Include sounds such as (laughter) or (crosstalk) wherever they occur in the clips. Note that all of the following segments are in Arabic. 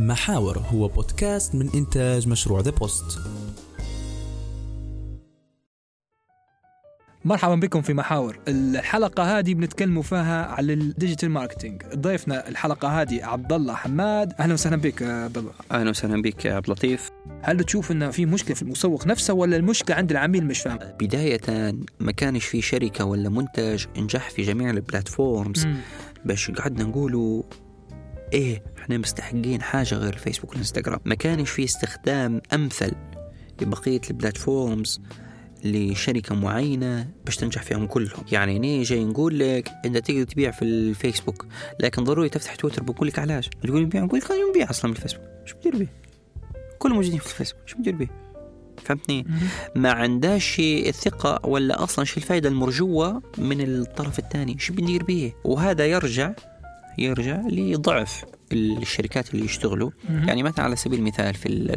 محاور هو بودكاست من إنتاج مشروع The Post مرحبا بكم في محاور. الحلقة هذه بنتكلموا فيها على ال digital marketing. ضيفنا الحلقة هذه عبد الله حماد. أهلا وسهلا بك يا عبد الله أهلا وسهلا بك يا عبد اللطيف. هل تشوف أنه في مشكلة في المسوق نفسه ولا المشكلة عند العميل مش فاهم؟ بداية ما كانش في شركة ولا منتج نجح في جميع ال platforms. باش قعدنا نقولوا إيه إحنا مستحقين حاجة غير الفيسبوك والانستغرام ما كانش في استخدام أمثل لبقية البلاتفورمز لشركة معينة باش تنجح فيهم كلهم. يعني نيجي نقول لك أنت تقدر تبيع في الفيسبوك لكن ضروري تفتح تويتر بقول لك علاش؟ تقول نبيع نقول لك نبيع أصلا من الفيسبوك. شو بدير به كلهم موجودين في الفيسبوك. شو بدير به فهمتني؟ ما عندهاش الثقة ولا أصلا شو الفائدة المرجوة من الطرف الثاني. شو بندير به وهذا يرجع يرجع لضعف الشركات اللي يشتغلوا. يعني مثلا على سبيل المثال في ال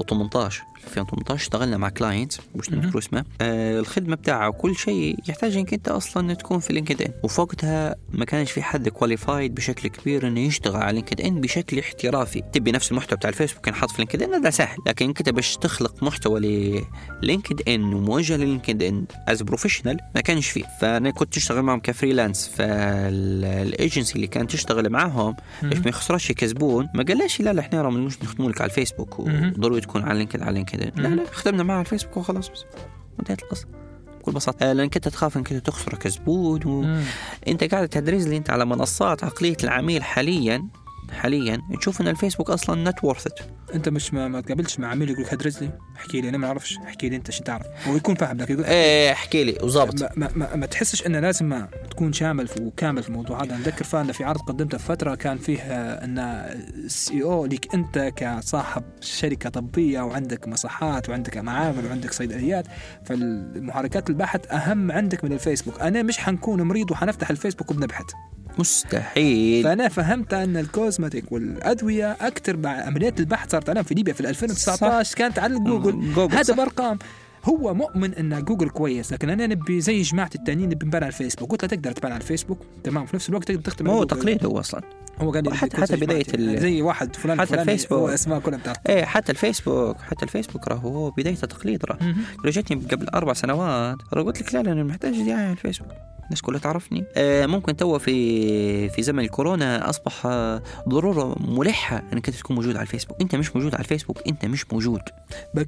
2018 2018 اشتغلنا مع client مش. نذكر اسمه. آه الخدمة بتاعها وكل شيء يحتاج إنك أنت أصلا تكون في LinkedIn وفوقتها ما كانش في حد qualified بشكل كبير إنه يشتغل على LinkedIn بشكل احترافي. تبي نفس المحتوى بتاع الفيسبوك كان حاط في LinkedIn هذا سهل. لكن أنت باش تخلق محتوى لل LinkedIn وموجه لل LinkedIn as professional ما كانش فيه. فأنا كنت أشتغل معهم ك freelance فال agency اللي كانت تشتغل معاهم باش ما يخسرش كزبون ما قالش لا لا إحنا راه مش نخدموا لك على الفيسبوك. وضروري تكون على LinkedIn على LinkedIn لا. لا خدمنا على الفيسبوك وخلاص بس وانتهت القصة بكل بساطة آه، لانك انت تخاف انك انت تخسر كزبون مم. وانت قاعد تدرس لي أنت على منصات عقلية العميل حاليا حاليا تشوف إن الفيسبوك أصلا not worth أنت مش ما, ما تقابلش مع عميل يقول لك هدرس لي احكي لي أنا ما أعرفش احكي لي أنت شو تعرف؟ هو يكون فاهم لك يقول إيه احكي لي وظابط ما, ما, ما, ما تحسش انه لازم ما تكون شامل وكامل في الموضوع هذا. نذكر فعلا في عرض قدمته في فترة كان فيه آه، إن ال CEO ليك أنت كصاحب شركة طبية وعندك مصحات وعندك معامل وعندك صيدليات فالمحركات البحث أهم عندك من الفيسبوك. أنا مش حنكون مريض وحنفتح الفيسبوك وبنبحث. مستحيل. فأنا فهمت أن ال cosmetic والأدوية أكثر عمليات البحث صارت عليهم في ليبيا في 2019 كانت على جوجل. جوجل هذا. بأرقام. هو مؤمن أن جوجل كويس لكن أنا نبي زي جماعة التانيين نبي نبان على الفيسبوك. قلت له تقدر تبان على الفيسبوك؟ تمام. في نفس الوقت تقدر على هو. تقليد هو أصلا. هو قال حتى- حتى جماعتي. ال- زي واحد فلان حتى الفيسبوك. هو أسماء كلها إيه حتى الفيسبوك حتى الفيسبوك راهو هو بدايته تقليد راه لو جتني قبل أربع سنوات راه قلت لك لا لا أنا محتاج دعايه على الفيسبوك. الناس كلها تعرفني. آه ممكن تو في في زمن الكورونا أصبح آه، ضرورة ملحة إنك أنت تكون موجود على الفيسبوك. أنت مش موجود على الفيسبوك أنت مش موجود.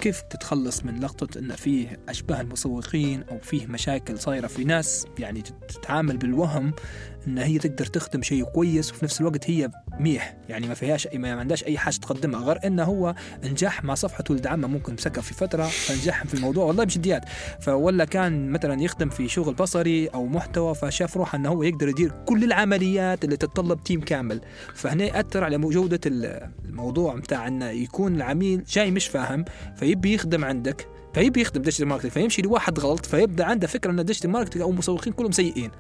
كيف تتخلص من لقطة أن فيه أشباه المسوقين أو فيه مشاكل صايرة في ناس؟ يعني تتعامل بالوهم أن هي تقدر تخدم شيء كويس وفي نفس الوقت هي ميح. يعني ما فيهاش ما عندهاش أي حاجة تقدمها غير أنه هو نجح مع صفحة ولد عمه ممكن مسكها في فترة فنجح في الموضوع. والله بجديات فولا كان مثلا يخدم في شغل بصري أو محتوى فشاف روحه أنه هو يقدر يدير كل العمليات اللي تتطلب team كامل. فهنا يأثر على جودة الموضوع متاع أنه يكون العميل جاي مش فاهم فيبي يخدم عندك. فيبي يخدم digital marketing فيمشي لواحد غلط فيبدأ عنده فكرة إن digital marketing أو المسوقين كلهم سيئين.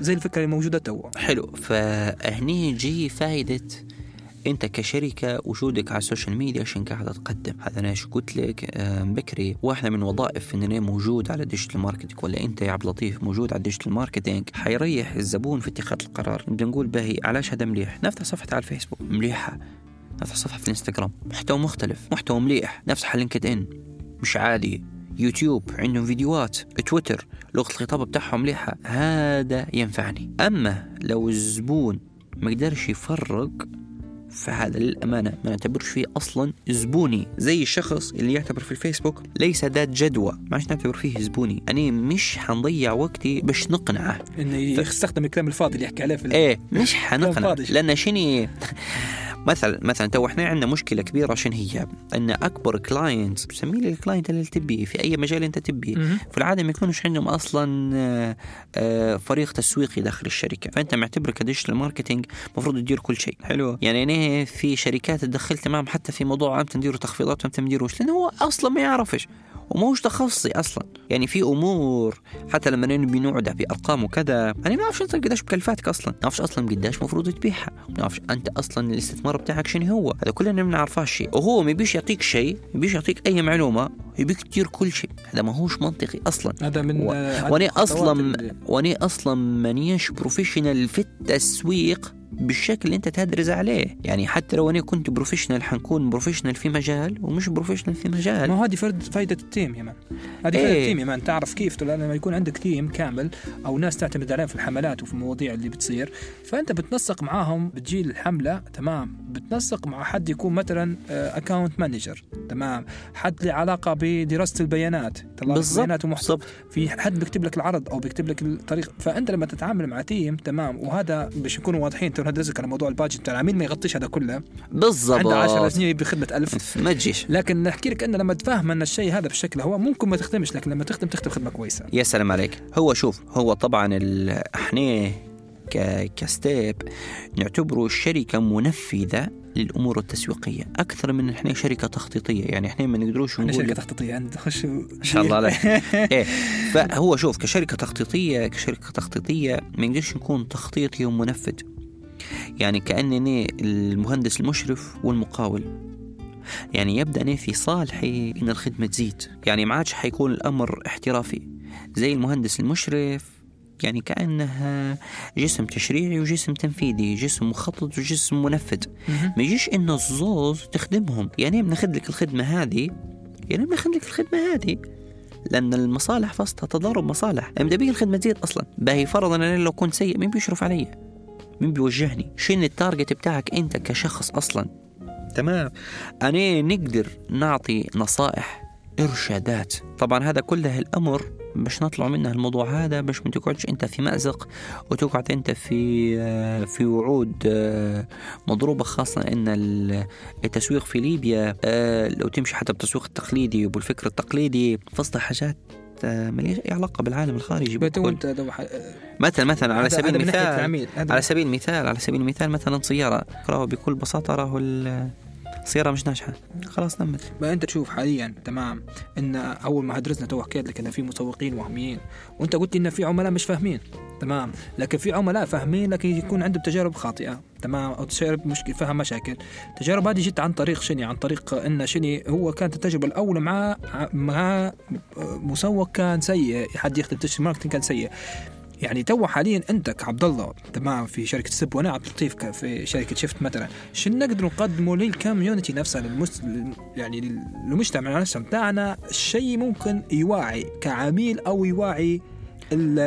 زي الفكرة اللي موجودة تو. حلو. فهني يجي فائدة أنت كشركة وجودك على ال social media عشان قاعدة تقدم. هذا أنا إيش قلت لك؟ آه، بكري واحدة من وظائف إن أنا موجود على ال digital marketing ولا أنت يا عبد اللطيف موجود على ال digital marketing حيريح الزبون في اتخاذ القرار. نبدأ نقول باهي علاش هذا مليح؟ نفتح صفحة على الفيسبوك. مليحة. نفتح صفحة في الإنستغرام. محتوى مختلف. محتوى مليح. نفتح LinkedIn مش عادي. يوتيوب عندهم فيديوهات تويتر لغة الخطاب بتاعهم مليحة هذا ينفعني. أما لو الزبون ما قدرش يفرق فهذا للأمانة ما نعتبرش فيه أصلا زبوني. زي الشخص اللي يعتبر في الفيسبوك ليس ذات جدوى. ما عادش نعتبر فيه زبوني. أنا مش حنضيع وقتي باش نقنعه. إنه يستخدم الكلام الفاضي اللي يحكي عليه في ال- إيه مش حنقنع فاضي. لأن شني مثلا مثلا تو إحنا عندنا مشكلة كبيرة عشان هي؟ إن أكبر client بسميه لي ال client اللي تبيه في أي مجال أنت تبيه. في العادة ما يكونش عندهم أصلا آه، آه، فريق تسويقي داخل الشركة. فأنت معتبر ك digital marketing المفروض تدير كل شيء. حلو. يعني أنا في شركات تدخلت معهم حتى في موضوع إمتى نديروا تخفيضات وامتى نديروش لأنه هو أصلا ما يعرفش. وماهوش تخصصي أصلا. يعني في أمور حتى لما نبي نقعد بارقام وكذا أنا ما أعرفش انت قديش مكلفاتك أصلا. ما أعرفش أصلا قديش المفروض تبيعها. ما أعرفش أنت أصلا الاستثمار بتاعك شنو هو. هذا كلنا ما بنعرفاش شيء. وهو ما يبيش يعطيك شيء ما يبيش يعطيك أي معلومة يبيك تدير كل شيء. هذا ماهوش منطقي أصلا. هذا من و- وأنا أصلا وأنا أصلا مانيش professional في التسويق. بالشكل اللي انت تدرس عليه. يعني حتى لو أنا كنت professional حنكون professional في مجال ومش professional في مجال. ما هذه فرد فائده ال team يا man. هذه فائده إيه. ال team يا man. تعرف كيف؟ لما يكون عندك team كامل أو ناس تعتمد عليهم في الحملات وفي المواضيع اللي بتصير فأنت بتنسق معاهم بتجي الحملة تمام. بتنسق مع حد يكون مثلا account manager تمام. حد له علاقة بدراسة البيانات. بالضبط. بيانات ومحتوى. في حد بيكتب لك العرض أو بيكتب لك الطريق. فأنت لما تتعامل مع team تمام. وهذا باش يكونوا واضحين تو ندرسك على موضوع ال budget ترى العميل ما يغطيش هذا كله. عنده 10 بالضبط سنين بخدمه ألف. (laughs) ما تجيش. لكن نحكي لك انه لما تفهم أن الشيء هذا بالشكل هو ممكن ما تخدمش لكن لما تخدم تخدم خدمة كويسة. يا سلام عليك. هو شوف هو طبعا إحنا. ك Step نعتبره الشركة منفذة للأمور التسويقية أكثر من إحنا شركة تخطيطية. يعني إحنا ما نقدروش إحنا نقول شركة تخطيطية عند خش ما شاء الله عليك. (laughs) إيه. فهو شوف كشركة تخطيطية كشركة تخطيطية ما نقدرش نكون تخطيطي ومنفذ يعني كأنني المهندس المشرف والمقاول. يعني يبدأ في صالحي إن الخدمة تزيد. يعني ما عادش حيكون الأمر احترافي. زي المهندس المشرف يعني كأنها جسم تشريعي وجسم تنفيذي جسم مخطط وجسم منفذ. ما يجيش إن الزوز تخدمهم. يعني بناخذ لك الخدمة هذه يعني بناخذ لك الخدمة هذه. لأن المصالح فسطها تضارب مصالح. أبيك الخدمة تزيد أصلا. باهي فرضا أنا لو كنت سيء مين بيشرف علي؟ مين بيوجهني. شنو التارجت بتاعك أنت كشخص أصلا؟ تمام. أنا نقدر نعطي نصائح إرشادات. طبعا هذا كله الأمر باش نطلع منه الموضوع هذا باش ما تقعدش أنت في مأزق وتقعد أنت في آه، في وعود آه، مضروبة خاصة إن ال- التسويق في ليبيا آه، لو تمشي حتى بالتسويق التقليدي وبالفكر التقليدي فصل حاجات آه، ما لهاش أي علاقة بالعالم الخارجي. ح- مثلا مثلا على سبيل المثال على سبيل المثال على سبيل المثال مثلا سيارة راهو بكل بساطة راهو ال- السيارة مش ناجحة. خلاص نمت. ما انت تشوف حاليا تمام إن أول ما درسنا تو حكيت لك إن في مسوقين وهميين وأنت قلت إن في عملاء مش فاهمين. تمام. لكن في عملاء فاهمين لكن يكون عندهم تجارب خاطئة. تمام. أو تجارب مشكله فيها مشاكل. التجارب هذه جت عن طريق شني عن طريق إن شني هو كانت التجربه الاولى مع مع مسوق كان سيء. حد يخدم digital marketing كان سيء. يعني تو حاليا انت كعبد الله تمام في شركة Step وأنا عبد اللطيف في شركة شفت مثلا. شو نقدر نقدمه لل community نفسها للمس... لل- يعني للمجتمع نفسه بتاعنا شيء ممكن يوعي كعميل أو يوعي ال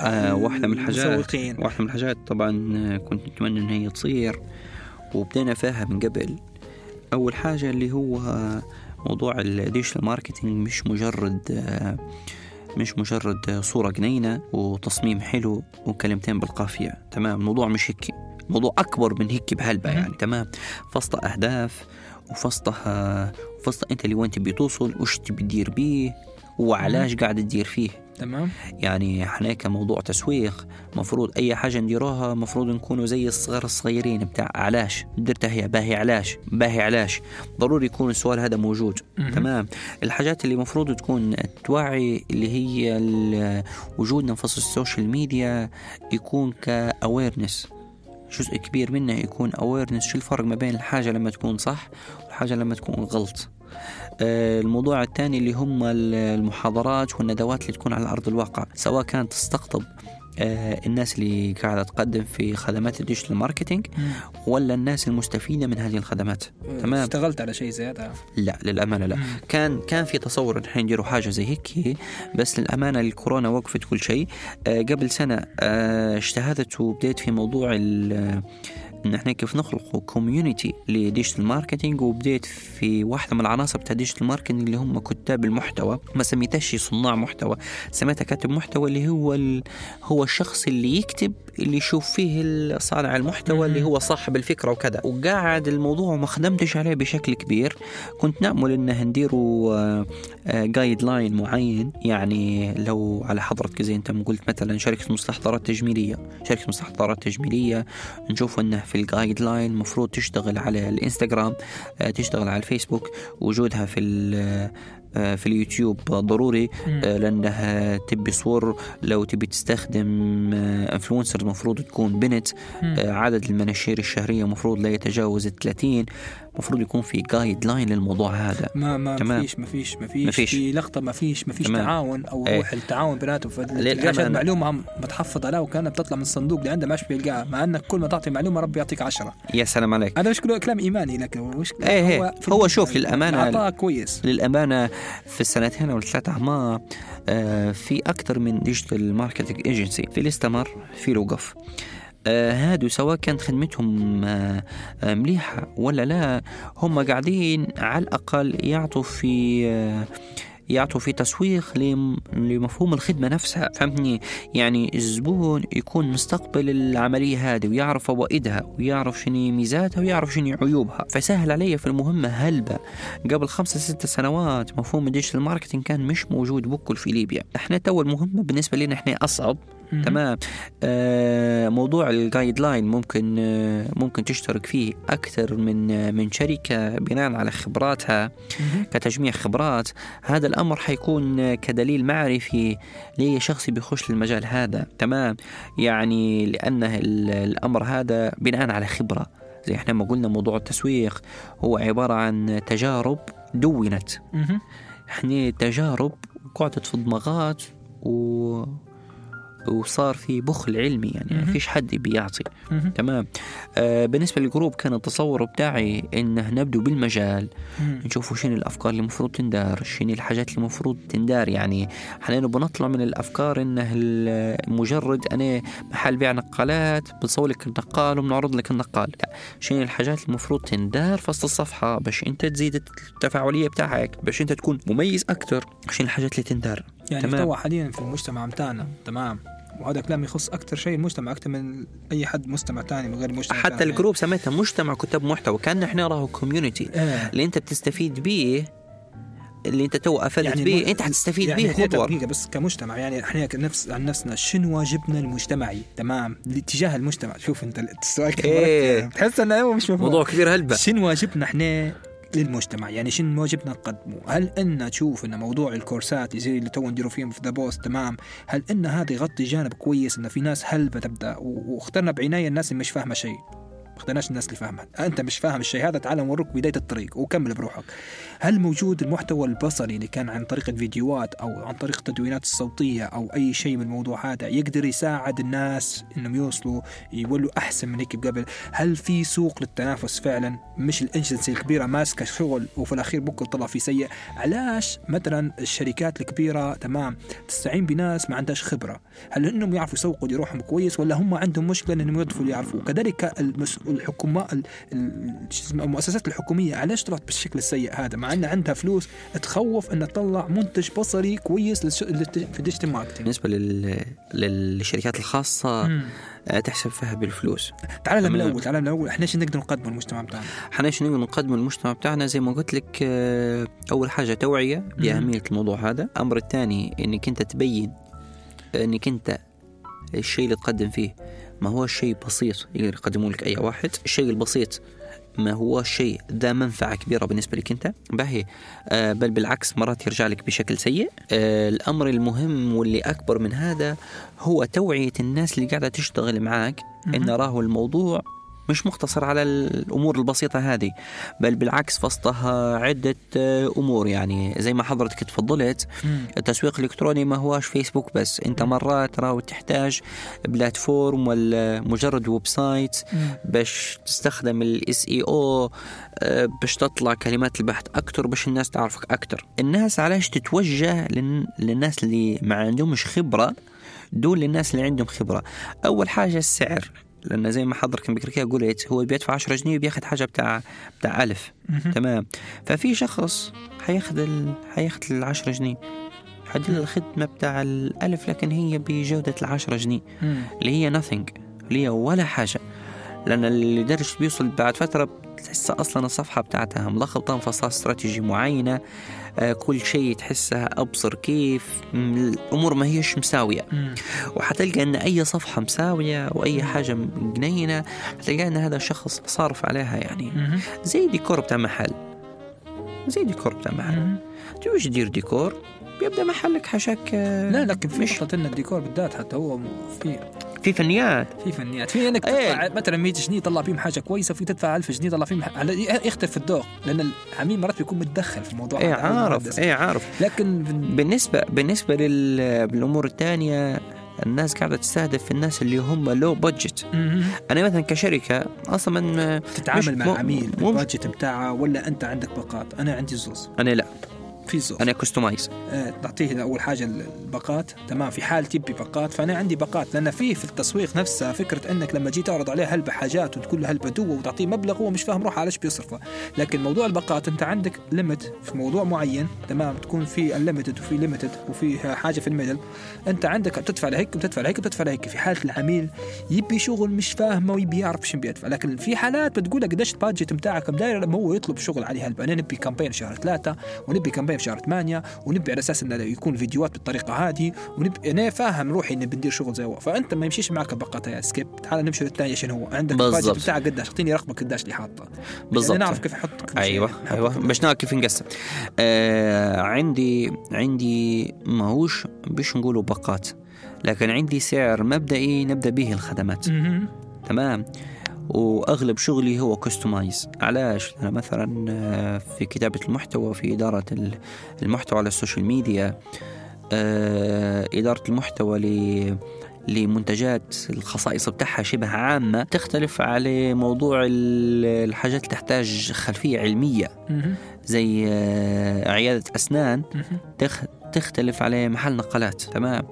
آه واحدة من الحاجات واحدة من الحاجات طبعا كنت نتمنى ان هي تصير وبدينا فيها من قبل. أول حاجة اللي هو موضوع ال digital marketing مش مجرد آه، مش مجرد صورة جنينة وتصميم حلو وكلمتين بالقافية. تمام؟ الموضوع مش هيك. الموضوع أكبر من هيك بهلبة. يعني. تمام؟ فسطة أهداف وفسطها وفسطة أنت اللي وين تبي توصل وش تبي تدير بيه وعلاش قاعد تدير فيه. تمام. يعني إحنا كموضوع تسويق مفروض أي حاجة نديروها مفروض نكونوا زي الصغار الصغيرين بتاع علاش؟ درتها هي باهي علاش؟ باهي علاش؟ ضروري يكون السؤال هذا موجود. مهم. تمام. الحاجات اللي مفروض تكون توعي اللي هي وجودنا في ال social media يكون ك awareness جزء كبير منه يكون awareness شو الفرق ما بين الحاجة لما تكون صح والحاجة لما تكون غلط؟ الموضوع الثاني اللي هم ال- المحاضرات والندوات اللي تكون على ارض الواقع سواء كانت تستقطب آه، الناس اللي قاعدة تقدم في خدمات ال digital marketing ولا الناس المستفيدة من هذه الخدمات. تمام. اشتغلت على شيء زي هذا لا للأمانة لا. مم. كان كان في تصور إحنا نديروا حاجة زي هيك بس للأمانة الكورونا وقفت كل شيء. آه، قبل سنة آه، اجتهدت وبديت في موضوع ال- ان إحنا كيف نخلق community ل digital marketing وبديت في واحدة من العناصر بتاع digital marketing اللي هم كتاب المحتوى. ما سميتهاش صناع محتوى سميتها كاتب محتوى اللي هو ال... هو الشخص اللي يكتب اللي يشوف فيه صانع المحتوى اللي هو صاحب الفكرة وكذا. وقاعد الموضوع وما خدمتش عليه بشكل كبير. كنت نأمل إنه نديروا guideline معين. يعني لو على حضرتك زي أنت ما قلت مثلا شركة مستحضرات تجميلية. شركة مستحضرات تجميلية نشوف إنه في ال guideline المفروض تشتغل على الإنستغرام آه، تشتغل على الفيسبوك. وجودها في آه، في اليوتيوب ضروري. آه، لأنها تبي صور لو تبي تستخدم influencer المفروض تكون بنت. آه، عدد المناشير الشهرية المفروض لا يتجاوز ال 30 المفروض يكون في guideline للموضوع هذا ما ما تمام. فيش ما فيش ما فيش مفيش. في لقطة ما فيش ما فيش تمام. تعاون أو إيه. روح التعاون بيناتهم للأمانة. فالجاشات معلومة عم بتحفظ عليها وكانها بتطلع من الصندوق اللي عنده ماش بيلقاها مع انك كل ما تعطي معلومة ربي يعطيك عشرة يا سلام عليك هذا مش كلام إيماني لكن مش إيه إيه. هو ال- شوف للأمانة- العطاء كويس للأمانة في السنتين أو الثلاث أعمار آه، في أكثر من digital marketing agency في الإستمر في الوقف آه، هادو سواء كانت خدمتهم آه، آه، مليحة ولا لا؟ هم قاعدين على الأقل يعطوا في آه، يعطوا في تسويق لم- لمفهوم الخدمة نفسها فهمتني؟ يعني الزبون يكون مستقبل العملية هذه ويعرف فوائدها ويعرف شنو ميزاتها ويعرف شنو عيوبها. فسهل علي في المهمة هلبة. قبل خمسة ستة سنوات مفهوم ال digital marketing كان مش موجود بكل في ليبيا. إحنا تو المهمة بالنسبة لنا إحنا أصعب. تمام. آه موضوع ال guideline ممكن آه ممكن تشترك فيه أكثر من آه من شركة بناء على خبراتها. كتجميع خبرات. هذا الأمر حيكون آه، كدليل معرفي لأي شخص بيخش للمجال هذا. تمام. يعني لأنه ال- الأمر هذا بناء على خبرة. زي إحنا ما قلنا موضوع التسويق هو عبارة عن تجارب دونت. إحنا تجارب قعدت في دماغات و وصار في بخل علمي يعني. ما فيش حد بيعطي. تمام؟ آه بالنسبة لل group كان التصور بتاعي إنه نبدو بالمجال. نشوفوا شنو الأفكار اللي المفروض تندار شنو الحاجات اللي المفروض تندار. يعني إحنا بنطلع من الأفكار إنه مجرد أنا محل بيع نقالات بنصور لك النقال وبنعرض لك النقال. لا شنو الحاجات اللي المفروض تندار في وسط الصفحة؟ باش أنت تزيد التفاعلية بتاعك باش أنت تكون مميز أكثر شنو الحاجات اللي تندار؟ يعني تمام. حاليا في المجتمع متاعنا تمام؟ وهذا كلام يخص أكثر شيء المجتمع أكثر من أي حد مستمع ثاني من غير المجتمع حتى تاني. ال group سميتها مجتمع كتاب محتوى كأن إحنا راهو community آه. اللي أنت بتستفيد بيه اللي أنت تو قفلت يعني بيه أنت حتستفيد يعني بيه خطوة. دقيقة بس كمجتمع يعني إحنا نفس عن نفسنا شنو واجبنا المجتمعي؟ تمام؟ تجاه المجتمع. شوف أنت السؤال كيف إيه. تحس إنه مش مفهوم. موضوع كثير هلبة. شنو واجبنا إحنا للمجتمع. يعني شنو واجبنا نقدمه؟ هل أن تشوف أن موضوع الكورسات زي اللي تو نديروا فيهم في the post تمام. هل أن هذا يغطي جانب كويس أن في ناس هلبة تبدأ؟ و- واخترنا بعناية الناس اللي مش فاهمة شيء. ما اخترناش الناس اللي فاهمة. أنت مش فاهم الشيء هذا تعال نوريك بداية الطريق وكمل بروحك. هل موجود المحتوى البصري اللي كان عن طريق الفيديوهات أو عن طريق التدوينات الصوتية أو أي شيء من الموضوع هذا يقدر يساعد الناس إنهم يوصلوا يولوا أحسن من هيك قبل هل في سوق للتنافس فعلا؟ مش الانجنسي الكبيرة ماسكة شغل وفي الأخير بكره طلع في سيء؟ علاش مثلا الشركات الكبيرة تمام تستعين بناس ما عندهاش خبرة؟ هل إنهم يعرفوا يسوقوا لروحهم كويس ولا هم عندهم مشكلة إنهم اللي يعرفوا كذلك المس... الحكومات ال... ال... شو اسمه المؤسسات الحكومية علاش طلعت بالشكل السيء هذا؟ مع ان عندها فلوس تخوف ان تطلع منتج بصري كويس. في ال digital marketing بالنسبة لل... للشركات الخاصة آه، تحسب فيها بالفلوس. تعال من. الأول تعال من الأول إحنا إيش نقدر نقدمه للمجتمع بتاعنا؟ إحنا إيش نقدر نقدم للمجتمع بتاعنا؟ زي ما قلت لك آه، أول حاجة توعية بأهمية الموضوع هذا. الأمر الثاني إنك أنت تبين إنك أنت الشيء اللي تقدم فيه ما هو شيء بسيط يقدر يقدمه لك أي واحد. الشيء البسيط ما هو شيء ذا منفعة كبيرة بالنسبة لك أنت؟ باهي. آه بل بالعكس مرات يرجع لك بشكل سيء. آه الأمر المهم واللي أكبر من هذا هو توعية الناس اللي قاعدة تشتغل معاك إن راهو الموضوع مش مقتصر على الأمور البسيطة هذه بل بالعكس فسطها عدة آه، أمور. يعني زي ما حضرتك تفضلت التسويق الإلكتروني ما هواش فيسبوك بس. أنت مرات راهو تحتاج platform ولا مجرد website باش تستخدم ال SEO باش تطلع كلمات البحث أكثر باش الناس تعرفك أكثر الناس علاش تتوجه لل- للناس اللي ما عندهمش خبرة دول للناس اللي عندهم خبرة؟ أول حاجة السعر. لأن زي ما حضرتك كده قلت هو بيدفع 10 جنيه وبياخذ حاجة بتاع بتاع ألف. تمام. ففي شخص حياخذ ال... حياخذ ال 10 جنيه حدل الخدمة بتاع الألف لكن هي بجودة العشرة جنيه. اللي هي nothing اللي هي ولا حاجة. لأن اللي درج بيوصل بعد فترة تحسها أصلا الصفحة بتاعتها ملخبطة مفصلة استراتيجي معينة آه كل شيء تحسها أبصر كيف الأمور ما هيش مساوية. وحتلقى أن أي صفحة مساوية وأي حاجة جنينة حتلقى أن هذا الشخص صارف عليها يعني. زي ديكور بتاع محل. زي ديكور بتاع محل. تيجي تدير ديكور؟ بيبدا محلك حشك آه، لا لكن في مش إن الديكور بالذات حتى هو في في فنيات. في فنيات. في انك. تدفع مثلا 100 جنيه طلع فيهم حاجة كويسة في تدفع 1000 جنيه طلع فيهم ح- على يختلف في الذوق لأن العميل مرات بيكون متدخل في الموضوع إيه عارف. إيه عارف. لكن بن- بالنسبة بالنسبة لل- بالأمور الثانية الناس قاعدة تستهدف الناس اللي هم low budget. أنا مثلا من مش تتعامل مع عميل بال budget بتاعه ولا أنت عندك باقات أنا عندي الزوز أنا لا. في زوز أنا customize آه، تعطيه اول حاجة الباقات تمام في حال تبي باقات فأنا عندي باقات لأن في في التسويق نفسها فكرة إنك لما جيت تعرض عليه هلبة حاجات وتقول له هلبة دوه وتعطيه مبلغ هو مش فاهم روح على إيش بيصرفه. لكن موضوع الباقات أنت عندك limit في موضوع معين تمام تكون في ال limited وفي limited وفي حاجة في ال middle. أنت عندك بتدفع لهيك وبتدفع لهيك وبتدفع لهيك. في حالة العميل يبي شغل مش فاهمه ويبي يعرف شو بيدفع. لكن في حالات بتقول لك قديش ال budget بتاعك داير لما هو يطلب شغل عليه هلبة. أنا نبي campaign شهر ثلاثة ونبي campaign في شهر ثمانية ونبي على أساس انه يكون فيديوهات بالطريقة هذه ونبي أنا فاهم روحي إني بندير شغل زي هو. فأنت ما يمشيش معك الباقات يا skip. تعال نمشي للثاني عشان هو؟ عندك بالضبط. ال budget بتاعك قديش أعطيني رقمك قديش اللي حاطه. بالضبط. يعني نعرف كيف نحط شيء. أيوه أيوه. باش نعرف كيف نقسم آه عندي عندي ماهوش باش نقولوا باقات لكن عندي سعر مبدئي نبدأ به الخدمات. تمام؟ وأغلب شغلي هو customize علاش؟ أنا مثلا آه، في كتابة المحتوى في إدارة ال- المحتوى على ال social media آه، إدارة المحتوى ل لمنتجات الخصائص بتاعها شبه عامة تختلف على موضوع ال- الحاجات اللي تحتاج خلفية علمية. زي آه، عيادة أسنان. تختلف على محل نقلات. تمام؟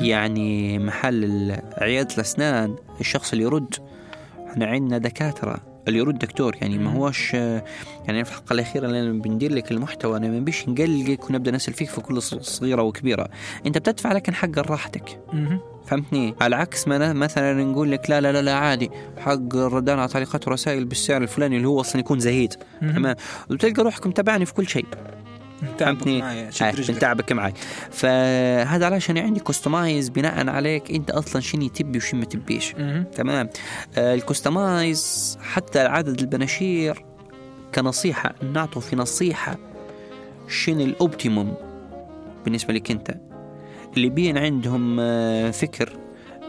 يعني محل عيادة الأسنان الشخص اللي يرد إحنا عندنا دكاترة. اللي يرد دكتور يعني ما. هوش يعني في الحلقة الأخيرة اللي بندير لك المحتوى أنا ما بيش نقلقك ونبدأ نسأل فيك في كل صغيرة وكبيرة. أنت بتدفع لكن حق راحتك. فهمتني؟ على عكس ما مثلا نقول لك لا لا لا, لا عادي. حق الردان على تعليقات ورسائل بالسعر الفلاني اللي هو أصلا يكون زهيد. تمام؟ وتلقى روحك متابعني في كل شيء. فهمتني؟ رجلك. بنتعبك معي فهذا علشان عندي customize بناء عليك أنت أصلا شنو تبي وشنو ما تبيش. تمام آه ال customize حتى عدد المناشير كنصيحة نعطوا في نصيحة شنو ال optimum بالنسبة لك أنت اللي بين عندهم آه، فكر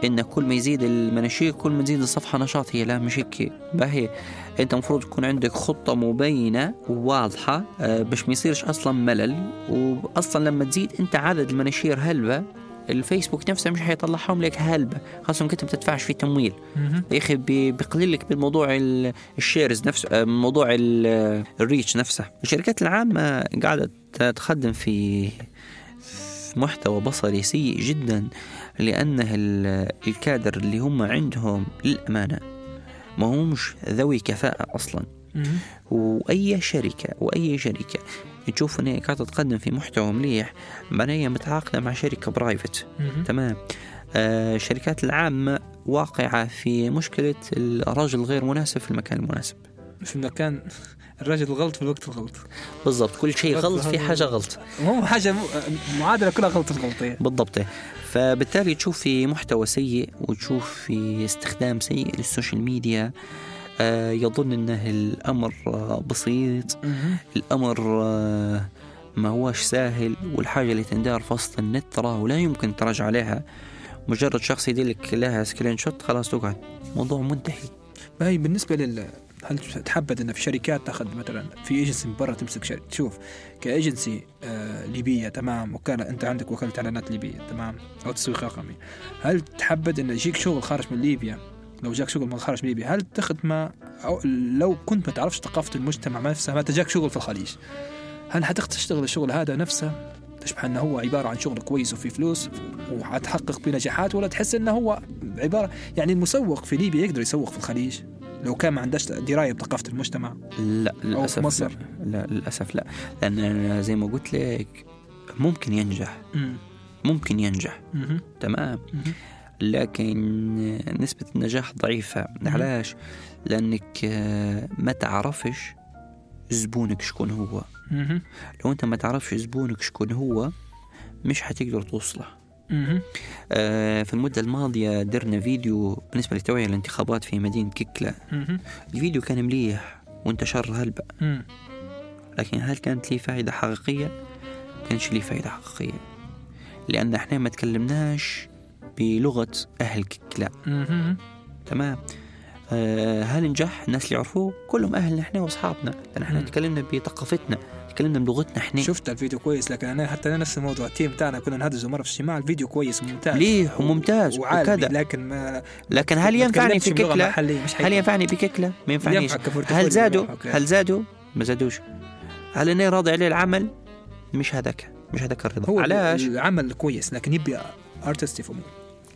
إن كل ما يزيد المناشير كل ما تزيد الصفحة نشاط هي لا مش هيك باهي انت المفروض يكون عندك خطة مبينة وواضحة آه، باش ما يصيرش أصلا ملل. واصلا لما تزيد أنت عدد المناشير هلبة الفيسبوك نفسه مش حيطلعهم لك هلبة خاصة كنت بتدفعش فيه تمويل. يا أخي بي- بيقلل لك من موضوع ال- ال shares نفسه آه، موضوع ال- ال reach نفسه. الشركات العامة قاعدة تخدم في محتوى بصري سيء جدا لأنه ال- الكادر اللي هم عندهم للأمانة ما همش ذوي كفاءة أصلا. وأي شركة وأي شركة تشوف إن هي قاعدة تقدم في محتوى مليح معناها هي متعاقدة مع شركة private. تمام. آه الشركات العامة واقعة في مشكلة الرجل غير مناسب في المكان المناسب. في المكان الرجل الغلط في الوقت الغلط. بالضبط. كل شيء غلط في حاجة غلط. مو حاجة معادلة كلها غلط الغلطيه بالضبط. فبالتالي تشوف في محتوى سيء وتشوف في استخدام سيء لل social media. آه يظن إنه الأمر آه بسيط. الأمر آه ما هوش سهل والحاجة اللي تندار في وسط النت تراه ولا يمكن تراجع عليها. مجرد شخص يدلك لها screenshot خلاص تقعد موضوع منتهي. هاي بالنسبة لل هل تحبذ أن في شركات تأخذ مثلا في ايجنسي من برا تمسك شركة؟ تشوف كايجنسي آه ليبية تمام. وكاله أنت عندك وكالة إعلانات ليبية تمام. أو تسويق رقمي هل تحبذ أن يجيك شغل خارج من ليبيا؟ لو جاك شغل من خارج ليبيا هل تخدمه أو لو كنت ما تعرفش ثقافة المجتمع نفسها ما تجاك شغل في الخليج؟ هل حتقدر تشتغل الشغل هذا نفسه؟ تشبه أنه هو عبارة عن شغل كويس وفي فلوس وحتحقق بنجاحات ولا تحس أنه هو عبارة يعني المسوق في ليبيا يقدر يسوق في الخليج؟ لو كان ما عندهاش دراية بثقافة المجتمع لا للأسف مصر. لا. لا للأسف لا أنا زي ما قلت لك ممكن ينجح مم. ممكن ينجح مهم. تمام مهم. لكن نسبة النجاح ضعيفة علاش لأنك ما تعرفش زبونك شكون هو. لو أنت ما تعرفش زبونك شكون هو مش حتقدر توصله. آه، في المدة الماضية درنا فيديو بالنسبة لتوعية الانتخابات في مدينة كيكلا. الفيديو كان مليح وانتشر هلبة. لكن هل كانت لي فائدة حقيقية؟ كانش لي فائدة حقيقية لأن إحنا ما تكلمناش بلغة أهل كيك لا مهم. تمام آه هل نجح الناس اللي يعرفوه كلهم أهلنا إحنا وأصحابنا لأن إحنا. تكلمنا بثقافتنا تكلمنا بلغتنا إحنا شفت الفيديو كويس لكن أنا حتى أنا نفس الموضوع التيم بتاعنا كنا نهدزوا مرة في اجتماع الفيديو كويس وممتاز مليح وممتاز وكذا لكن ما لكن هل ينفعني في مش هل. ينفعني بكيكلا؟ ما ينفعنيش هل زادوا؟ هل زادوا؟ ما زادوش هل إني راضي عليه العمل؟ مش هذاك مش هذاك الرضا هو علاش؟ العمل كويس لكن يبي ارتست يفهموه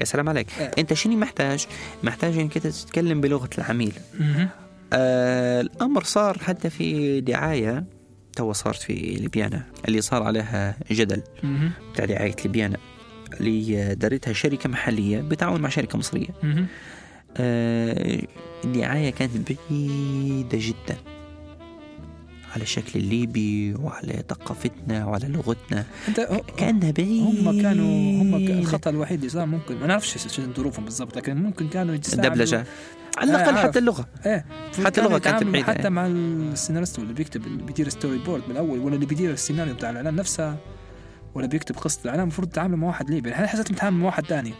يا سلام عليك آه. أنت شنو محتاج؟ محتاج إنك تتكلم بلغة العميل آه الأمر صار حتى في دعاية تو صارت في ليبيانا اللي صار عليها جدل. بتاع دعايه ليبيانا اللي دارتها شركة محلية بالتعاون مع شركة مصرية. مهم. آه، الدعاية كانت بعيدة جدا على الشكل الليبي وعلى ثقافتنا وعلى لغتنا. أنت كأنها بعيدة. هم كانوا هم الخطا الوحيد اللي صار ممكن ما نعرفش ظروفهم بالضبط لكن ممكن كانوا الدبلجة على آه، الأقل عارف. حتى اللغة. إيه. حتى اللغة كانت بعيدة، حتى إيه. مع السيناريست اللي بيكتب اللي بيدير storyboard من الأول ولا اللي بيدير السيناريو بتاع الإعلان نفسها ولا بيكتب قصة الإعلان. المفروض تتعامل مع واحد ليبي. أنا حسيت متعامل مع واحد ثاني.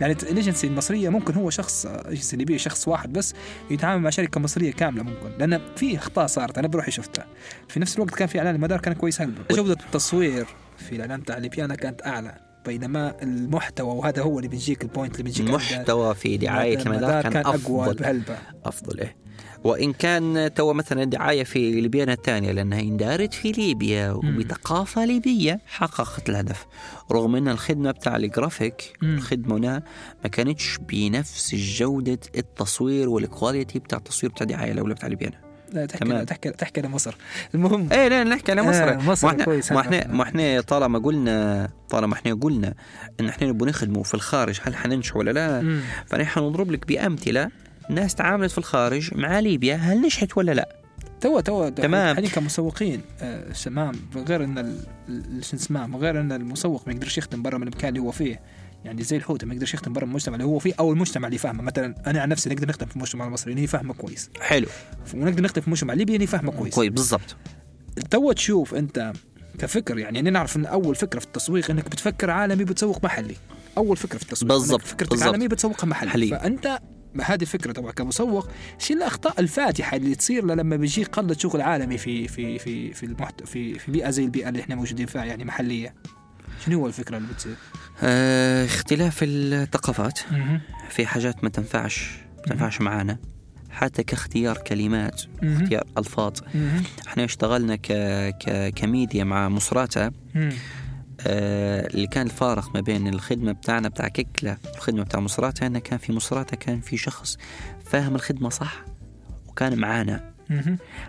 يعني الايجنسي المصرية ممكن هو شخص ايجنسي ليبيه شخص واحد بس يتعامل مع شركة مصرية كاملة ممكن. لأن في أخطاء صارت أنا بروحي شفتها. في نفس الوقت كان في إعلان المدار كان كويس هلبة جوده التصوير في الإعلان بتاع ليبيانا كانت أعلى. بينما المحتوى وهذا هو اللي بيجيك ال point اللي بيجيك المحتوى في دعاية المدار كان أقوى أفضل. بهلبة. أفضل إيه. وإن كان تو مثلا الدعاية في ليبيانا الثانية لأنها اندارت في ليبيا وبثقافة ليبية حققت الهدف. رغم أن الخدمة بتاع الجرافيك مم. الخدمة هنا ما كانتش بنفس جودة التصوير وال quality بتاع التصوير بتاع الدعاية الأولى بتاع ليبيانا لا تحكي تمام. تحكي تحكي لمصر المهم إيه لا نحكي على مصر آه، مصر ما إحنا كويس ما. إحنا ما إحنا طالما قلنا طالما إحنا قلنا إن إحنا نبغى نخدمه في الخارج هل حننجح ولا لا؟ فنحن نضرب لك بأمثلة ناس تعاملت في الخارج مع ليبيا هل نجحت ولا لا؟ توا توا تمام. حاليا كمسوقين آه شمام غير إن شو اسمه غير إن المسوق ما يقدرش يخدم برا من المكان اللي هو فيه يعني زي الحوت ما يقدرش يخدم برا المجتمع اللي هو فيه أو المجتمع اللي فاهمه. مثلا أنا عن نفسي نقدر نخدم في المجتمع المصري هي فاهمه كويس. حلو. ونقدر نخدم في المجتمع الليبي اللي فاهمه كويس. كويس بالضبط. توا تشوف أنت كفكر يعني أنا نعرف إن أول فكرة في التسويق إنك بتفكر عالمي بتسوق محلي. أول فكرة في التسويق بالضبط، فكرتك بالضبط. عالمي بتسوقها محلي. محلي. فأنت هذه الفكرة طبعا كمسوق شيل الأخطاء الفاتحة اللي تصير لما بيجيك قلة شغل عالمي في في في في المحت... في في بيئة زي البيئة اللي إحنا موجودين فيها يعني محلية. شنو هو الفكرة اللي بتصير؟ آه اختلاف الثقافات في حاجات ما تنفعش ما تنفعش معانا حتى كاختيار كلمات. اختيار ألفاظ. إحنا اشتغلنا ك... ك... كميديا مع مصراتا. آه، اللي كان الفارق ما بين الخدمة بتاعنا بتاع كيكلا والخدمة بتاع مصراتا أنه كان في مصراتا كان في شخص فاهم الخدمة صح وكان معانا.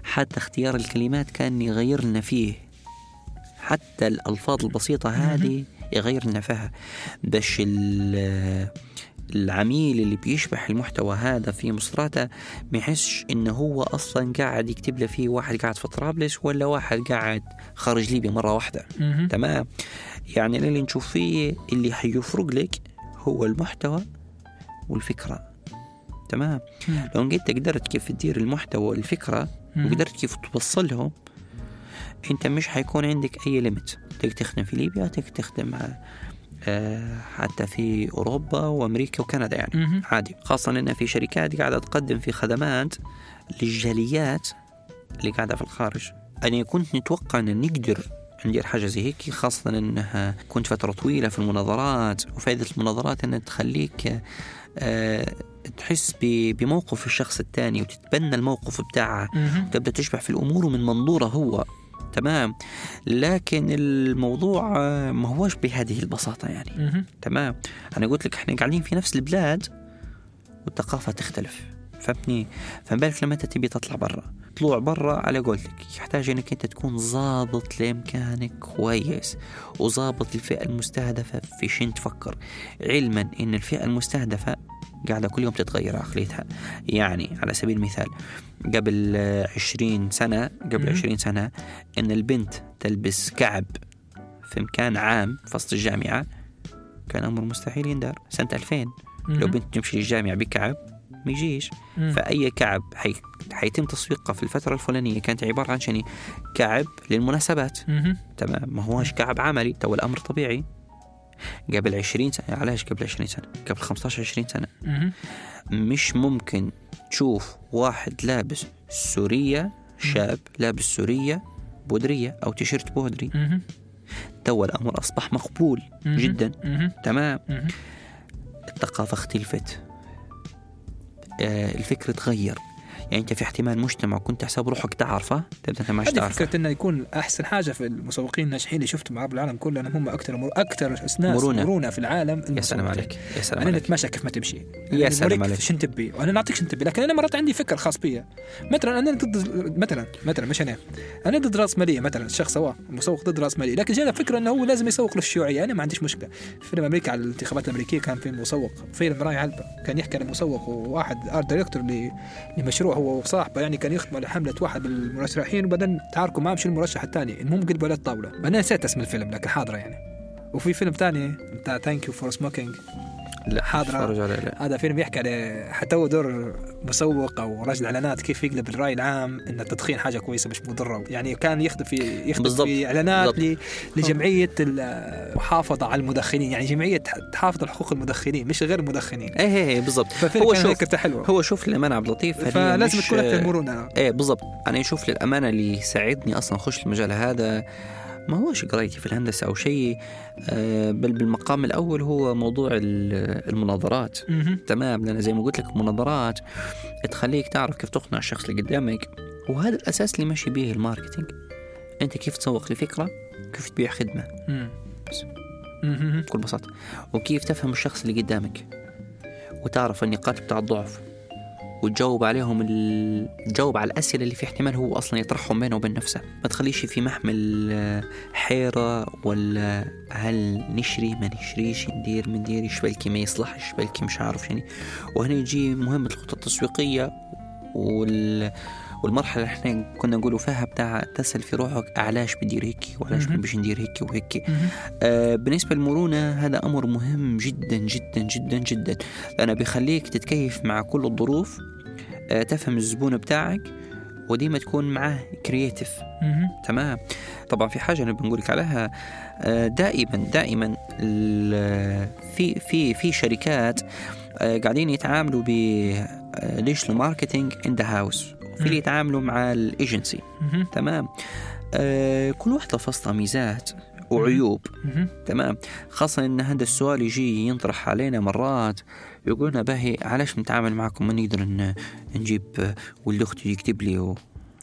حتى اختيار الكلمات كان يغير لنا فيه حتى الألفاظ البسيطة هذه يغير لنا فيها باش ال- العميل اللي بيشبح المحتوى هذا في مصراته ما يحسش إنه هو أصلا قاعد يكتب له فيه واحد قاعد في طرابلس ولا واحد قاعد خارج ليبيا مرة واحدة. تمام يعني اللي نشوف فيه اللي حيفرق لك هو المحتوى والفكرة تمام. لو انت قدرت كيف تدير المحتوى والفكرة مم. وقدرت كيف توصلهم انت مش حيكون عندك اي ليميت تقدر تخدم في ليبيا تقدر تخدم آه، حتى في أوروبا وأمريكا وكندا يعني. عادي. خاصة إن في شركات قاعدة تقدم في خدمات للجاليات اللي قاعدة في الخارج. أنا كنت نتوقع أن نقدر ندير حاجة زي هيك خاصة أنها كنت فترة طويلة في المناظرات. وفائدة المناظرات أنها تخليك آه، تحس بموقف الشخص الثاني وتتبنى الموقف بتاعه. مهم. تبدأ تشبح في الأمور من منظوره هو. تمام. لكن الموضوع ما هوش بهذه البساطة يعني. تمام. أنا قلت لك إحنا قاعدين في نفس البلاد والثقافة تختلف. فهمتني؟ فبالك لما انت تبي تطلع برا. طلوع برا على قولتك يحتاج انك انت تكون ظابط لإمكانك كويس وظابط الفئه المستهدفة. في شين تفكر علما إن الفئة المستهدفة قاعدة كل يوم تتغير عقليتها يعني على سبيل المثال قبل عشرين سنة قبل. عشرين سنة إن البنت تلبس كعب في مكان عام في وسط الجامعة كان أمر مستحيل يندار. سنة 2000 لو. بنت تمشي للجامعة بكعب ما يجيش. فأي كعب حي حيتم تسويقها في الفترة الفلانية كانت عبارة عن شنو كعب للمناسبات. تمام. ما هوش كعب عملي. تو الأمر طبيعي. قبل 20 سنة. علاش قبل 20 سنة؟ قبل 15 20 سنة. مهم. مش ممكن تشوف واحد لابس سورية شاب لابس سورية بودرية أو تيشيرت بودري. تو الأمر أصبح مقبول. جدا. تمام. الثقافة اختلفت. الفكر تغير يعني أنت في احتمال مجتمع كنت تحسب روحك تعرفه تبدأ أنت ماش هذه تعرفه فكرة إنه يكون أحسن حاجة في المسوقين الناجحين اللي شفتهم عبر العالم كله إنهم هم أكثر مر... أكثر ناس مرونة. مرونة, في العالم يا سلام. عليك. يا سلام أنا عليك. نتماشى كيف ما تمشي. يا سلام نوريك عليك. شن تبي. وأنا نعطيك شن تبي. لكن أنا مرات عندي فكر خاص بي مثلا أنا ضد مثلا مثلا مش أنا. أنا ضد راسماليه مثلا. الشخص هو مسوق ضد راسماليه لكن جانا فكرة إنه هو لازم يسوق للشيوعية. أنا ما عنديش مشكلة. فيلم أمريكا على الانتخابات الأمريكية كان فيلم مسوق. فيلم رائع هلبة كان يحكي عن مسوق وواحد art director لمشروع. هو وصاحبه يعني كان يخدم على حملة واحد من المرشحين وبعدين تعاركوا معاه مش المرشح الثاني المهم قلبوا على الطاوله أنا نسيت اسم الفيلم لكن حاضره يعني. وفي فيلم ثاني بتاع Thank You for Smoking لا لا. هذا فيلم يحكي على حتى هو دور مسوق أو رجل إعلانات كيف يقلب الرأي العام إن التدخين حاجة كويسة مش مضرة. يعني كان يخدم في يخدم بالضبط. في إعلانات بالضبط. لجمعية المحافظه على المدخنين يعني جمعية تحافظ على حقوق المدخنين مش غير المدخنين. إيه إيه إيه، بالضبط. هو شوف حلوة. هو شوف للأمانة عبد اللطيف فلازم تكون أكثر مرونة. إيه بالضبط. أنا أشوف للأمانة اللي يساعدني أصلا أخش المجال هذا ما هوش قرايتي في الهندسة أو شيء آه، بل بالمقام الأول هو موضوع ال- المناظرات. تمام لأن زي ما قلت لك المناظرات تخليك تعرف كيف تقنع الشخص اللي قدامك وهذا الأساس اللي ماشي به الماركتينج. أنت كيف تسوق لفكرة كيف تبيع خدمة. مم. بس. بكل بساطة. وكيف تفهم الشخص اللي قدامك. وتعرف النقاط بتاع الضعف. وتجاوب عليهم. تجاوب على الأسئلة اللي في احتمال هو أصلا يطرحهم بينه وبين نفسه ما تخليش في محمل آه، حيرة ولا هل نشري ما نشريش ندير ما نديرش بلكي ما يصلحش بلكي مش عارف يعني وهنا يجي مهمة الخطة التسويقية وال... والمرحلة اللي إحنا كنا نقولوا فيها بتاع تسأل في روحك علاش بدير هيك وعلاش. باش ندير هيك وهيك. آه، بالنسبة للمرونة هذا أمر مهم جدا جدا جدا جدا لأنه بيخليك تتكيف مع كل الظروف تفهم الزبون بتاعك وديما تكون معاه creative. تمام؟ طبعا في حاجة أنا بنقول لك عليها آه، دائما دائما في في في شركات آه، قاعدين يتعاملوا ب digital marketing in the house وفي اللي. يتعاملوا مع الإيجنسي. تمام؟ آه، كل واحدة فصلها ميزات وعيوب. تمام؟ خاصة إن هذا السؤال يجي ينطرح علينا مرات. يقولنا باهي علاش نتعامل معكم ما نقدر نجيب آه، ولد أختي يكتب لي و...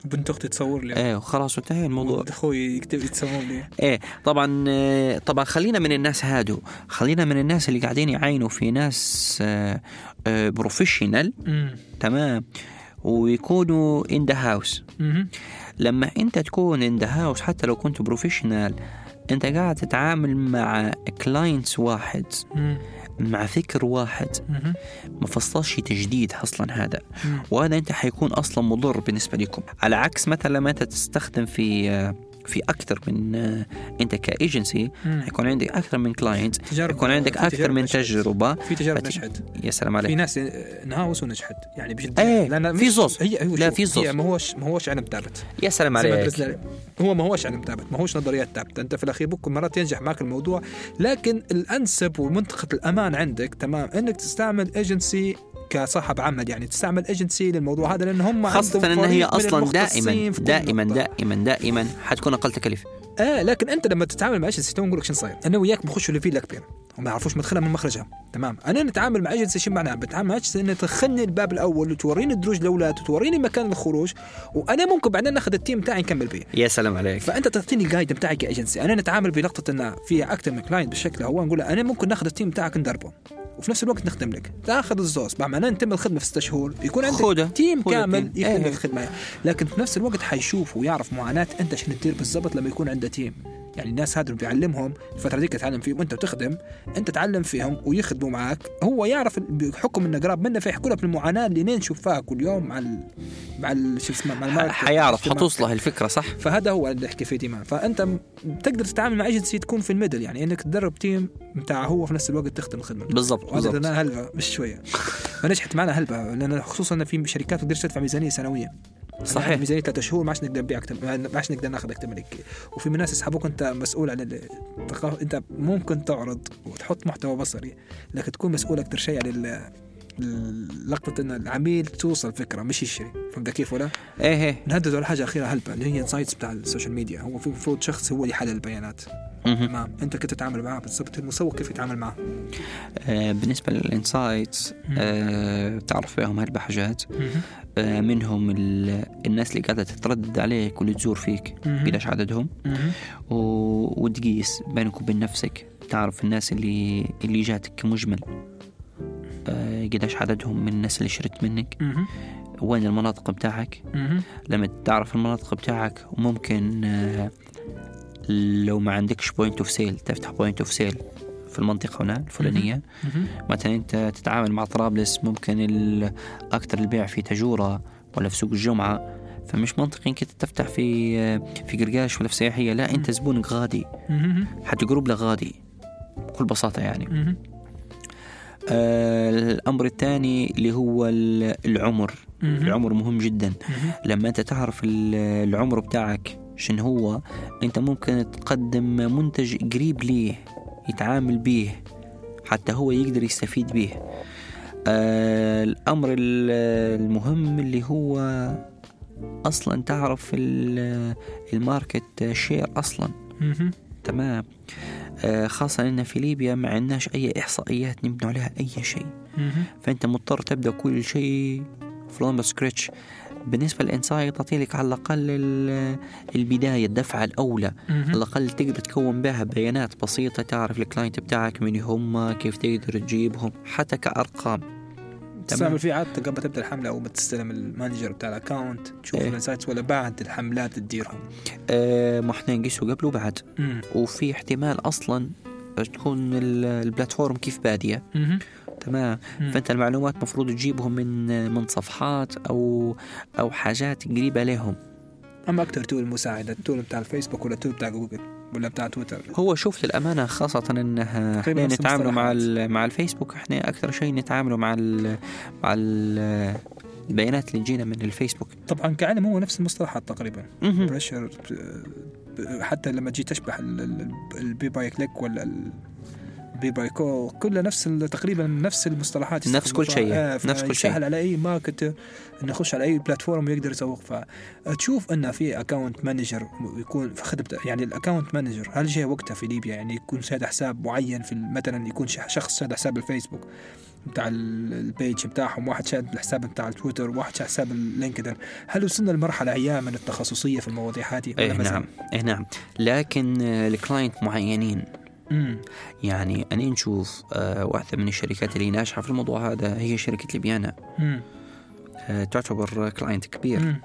بنت أختي تصور لي. إيه وخلاص وانتهى الموضوع. ولد أخوي يكتب يتصور لي. إيه طبعا آه، طبعا خلينا من الناس هادو. خلينا من الناس اللي قاعدين يعاينوا في ناس بروفيشنال مم. تمام. ويكونوا in the house. لما انت تكون in the house حتى لو كنت professional انت قاعد تتعامل مع clients واحد. مم. مع فكر واحد. ما فصلش تجديد أصلا هذا. وهذا أنت حيكون أصلا مضر بالنسبة لكم على عكس مثلا لما أنت تستخدم في في أكثر من أنت كايجنسي. حيكون عندك أكثر من client يكون عندك في أكثر من. تجربة في تجارب فت- نجحت يا سلام في عليك ناس in-house ونجحت يعني بجد إيه، لأن في زوز. هي لا، في زوز. ما هوش ما هوش علم ثابت يا سلام عليك. هو ما هوش علم ثابت ما هوش نظريات ثابته أنت في الأخير ممكن مرات ينجح معك الموضوع لكن الأنسب ومنطقه الأمان عندك تمام إنك تستعمل ايجنسي كصاحب عمل يعني تستعمل ايجنسي للموضوع هذا لأن هم عندهم إن هي أصلا دائما دائما. دائما دائما حتكون أقل تكلفة آه لكن أنت لما تتعامل مع ايجنسي تو نقول لك شو صاير؟ أنا وياك بنخشوا لفيلا كبير وما يعرفوش مدخلها من مخرجها. تمام. أنا نتعامل مع ايجنسي شو معناها؟ بتعامل مع ايجنسي إنها تدخلني الباب الأول وتوريني الدروج الأولات وتوريني مكان الخروج وأنا ممكن بعدين ناخذ ال team تاعي نكمل بيه. يا سلام عليك. فأنت تعطيني ال guide بتاعي كايجنسي أنا نتعامل بلقطه إن فيها أكثر من client بالشكل هو نقول أنا ممكن ناخذ ال team بتاعك ندربه. وفي نفس الوقت نخدم لك. تاخذ الزوز. بعد ما نتم الخدمة في ست شهور يكون عندك خده. team خده كامل. يخدم إيه. الخدمه لكن في نفس الوقت حيشوف ويعرف معاناة أنت شنو تدير بالضبط لما يكون عنده team يعني الناس هذول بيعلمهم الفترة ديك تتعلم فيهم وانت بتخدم انت تعلم فيهم ويخدموا معك هو يعرف بحكم إنه قراب منه فيحكوا لك المعاناة اللي نشوف فيها كل يوم مع ال... مع ال- شو اسمه مع حيعرف. حتوصله الفكرة صح؟ فهذا هو اللي نحكي فيه ديما. فأنت بتقدر تتعامل مع ايجنسي تكون في ال middle يعني إنك تدرب team بتاع هو في نفس الوقت تخدم الخدمه بالضبط بالضبط. لنا هلبة مش شوية. (laughs) فنجحت معنا هلبة لأن خصوصا في شركات تقدر تدفع ميزانية سنويه صحيح. ميزانية ثلاث شهور ما عادش نقدر نبيع أكثر ما عادش نقدر ناخذ أكثر من هيك وفي من ناس يسحبوك أنت مسؤول عن الثقافه أنت ممكن تعرض وتحط محتوى بصري لكن تكون مسؤول أكثر شيء عن لقطة إن العميل توصل فكرة مش يشتري فهمت كيف ولا؟ إيه إيه. نهدد على حاجة أخيرة هلبة اللي هي insights بتاع ال social media. هو المفروض شخص هو اللي يحلل البيانات. تمام. أنت كيف تتعامل معاه بالضبط المسوق كيف يتعامل معاه؟ آه بالنسبة لل insights آه تعرف فيهم هلبة حاجات. آه منهم ال- الناس اللي قاعدة تتردد عليك واللي تزور فيك. قديش عددهم و... وتقيس بينك وبين نفسك. تعرف الناس اللي اللي جاتك كمجمل. قديش عددهم من الناس اللي شرت منك. وين المناطق بتاعك؟ لما تعرف المناطق بتاعك ممكن آه لو ما عندكش point of sale تفتح point of sale في المنطقة هنا الفلانية. مثلا أنت تتعامل مع طرابلس ممكن أكثر البيع في تجورة ولا في سوق الجمعة. فمش منطقي أنك تفتح في آه، في قرقاش ولا في سياحية. لا أنت زبونك غادي. حتقرب له غادي بكل بساطة يعني. آه الأمر الثاني اللي هو ال- العمر. العمر مهم جدا. لما أنت تعرف ال- العمر بتاعك شن هو أنت ممكن تقدم منتج قريب ليه يتعامل بيه حتى هو يقدر يستفيد بيه. آه الأمر ال- المهم اللي هو أصلا تعرف ال- ال market share أصلا. تمام. آه خاصة إن في ليبيا ما عندناش أي إحصائيات نبني عليها أي شيء. فأنت مضطر تبدأ كل شيء from scratch بالنسبة لل insight تعطيلك على الأقل ال- البداية الدفعة الأولى. على الأقل تقدر تكون بها بيانات بسيطة تعرف ال client بتاعك من هم كيف تقدر تجيبهم حتى كأرقام. تستعمل فيه عادة قبل تبدأ الحملة أو بتستلم ال manager بتاع ال account تشوف إيه. ال insights ولا بعد الحملات تديرهم آه ما إحنا نقيسه قبل وبعد مم. وفي احتمال أصلا تكون ال- ال platform كيف بادية مهم. تمام مم. فأنت المعلومات مفروض تجيبهم من من صفحات أو أو حاجات قريبة لهم اما أكثر tool مساعدة ال tool بتاع الفيسبوك ولا ال tool بتاع جوجل ولا بتاع تويتر هو شوف للامانه خاصه انها إحنا نتعاملوا مع مع الفيسبوك إحنا أكثر شيء نتعاملوا مع ال مع ال البيانات اللي تجينا من الفيسبوك طبعا كعلم هو نفس المصطلحات تقريبا. بريشر حتى لما تجي تشبح ال- ال- ال pay per click ولا ال- ال pay per call كلها نفس تقريبا نفس المصطلحات نفس كل شيء، نفس كل شيء. على أي marketer إنه يخش على أي platform ويقدر يسوق. فتشوف انه في account manager يكون في خدمة يعني ال account manager هل جاء وقتها في ليبيا؟ يعني يكون شاد حساب معين في مثلا يكون شخص شاد حساب الفيسبوك بتاع ال- ال page بتاعهم واحد شاد الحساب بتاع التويتر واحد شاد حساب اللينكدين هل وصلنا لمرحلة أيام من التخصصية في المواضيع هذه؟ زال؟ نعم. إيه نعم. لكن آه، ال client معينين يعني أنا نشوف آه واحدة من الشركات اللي ناجحة في الموضوع هذا هي شركة ليبيانا. آه تعتبر client كبير مم.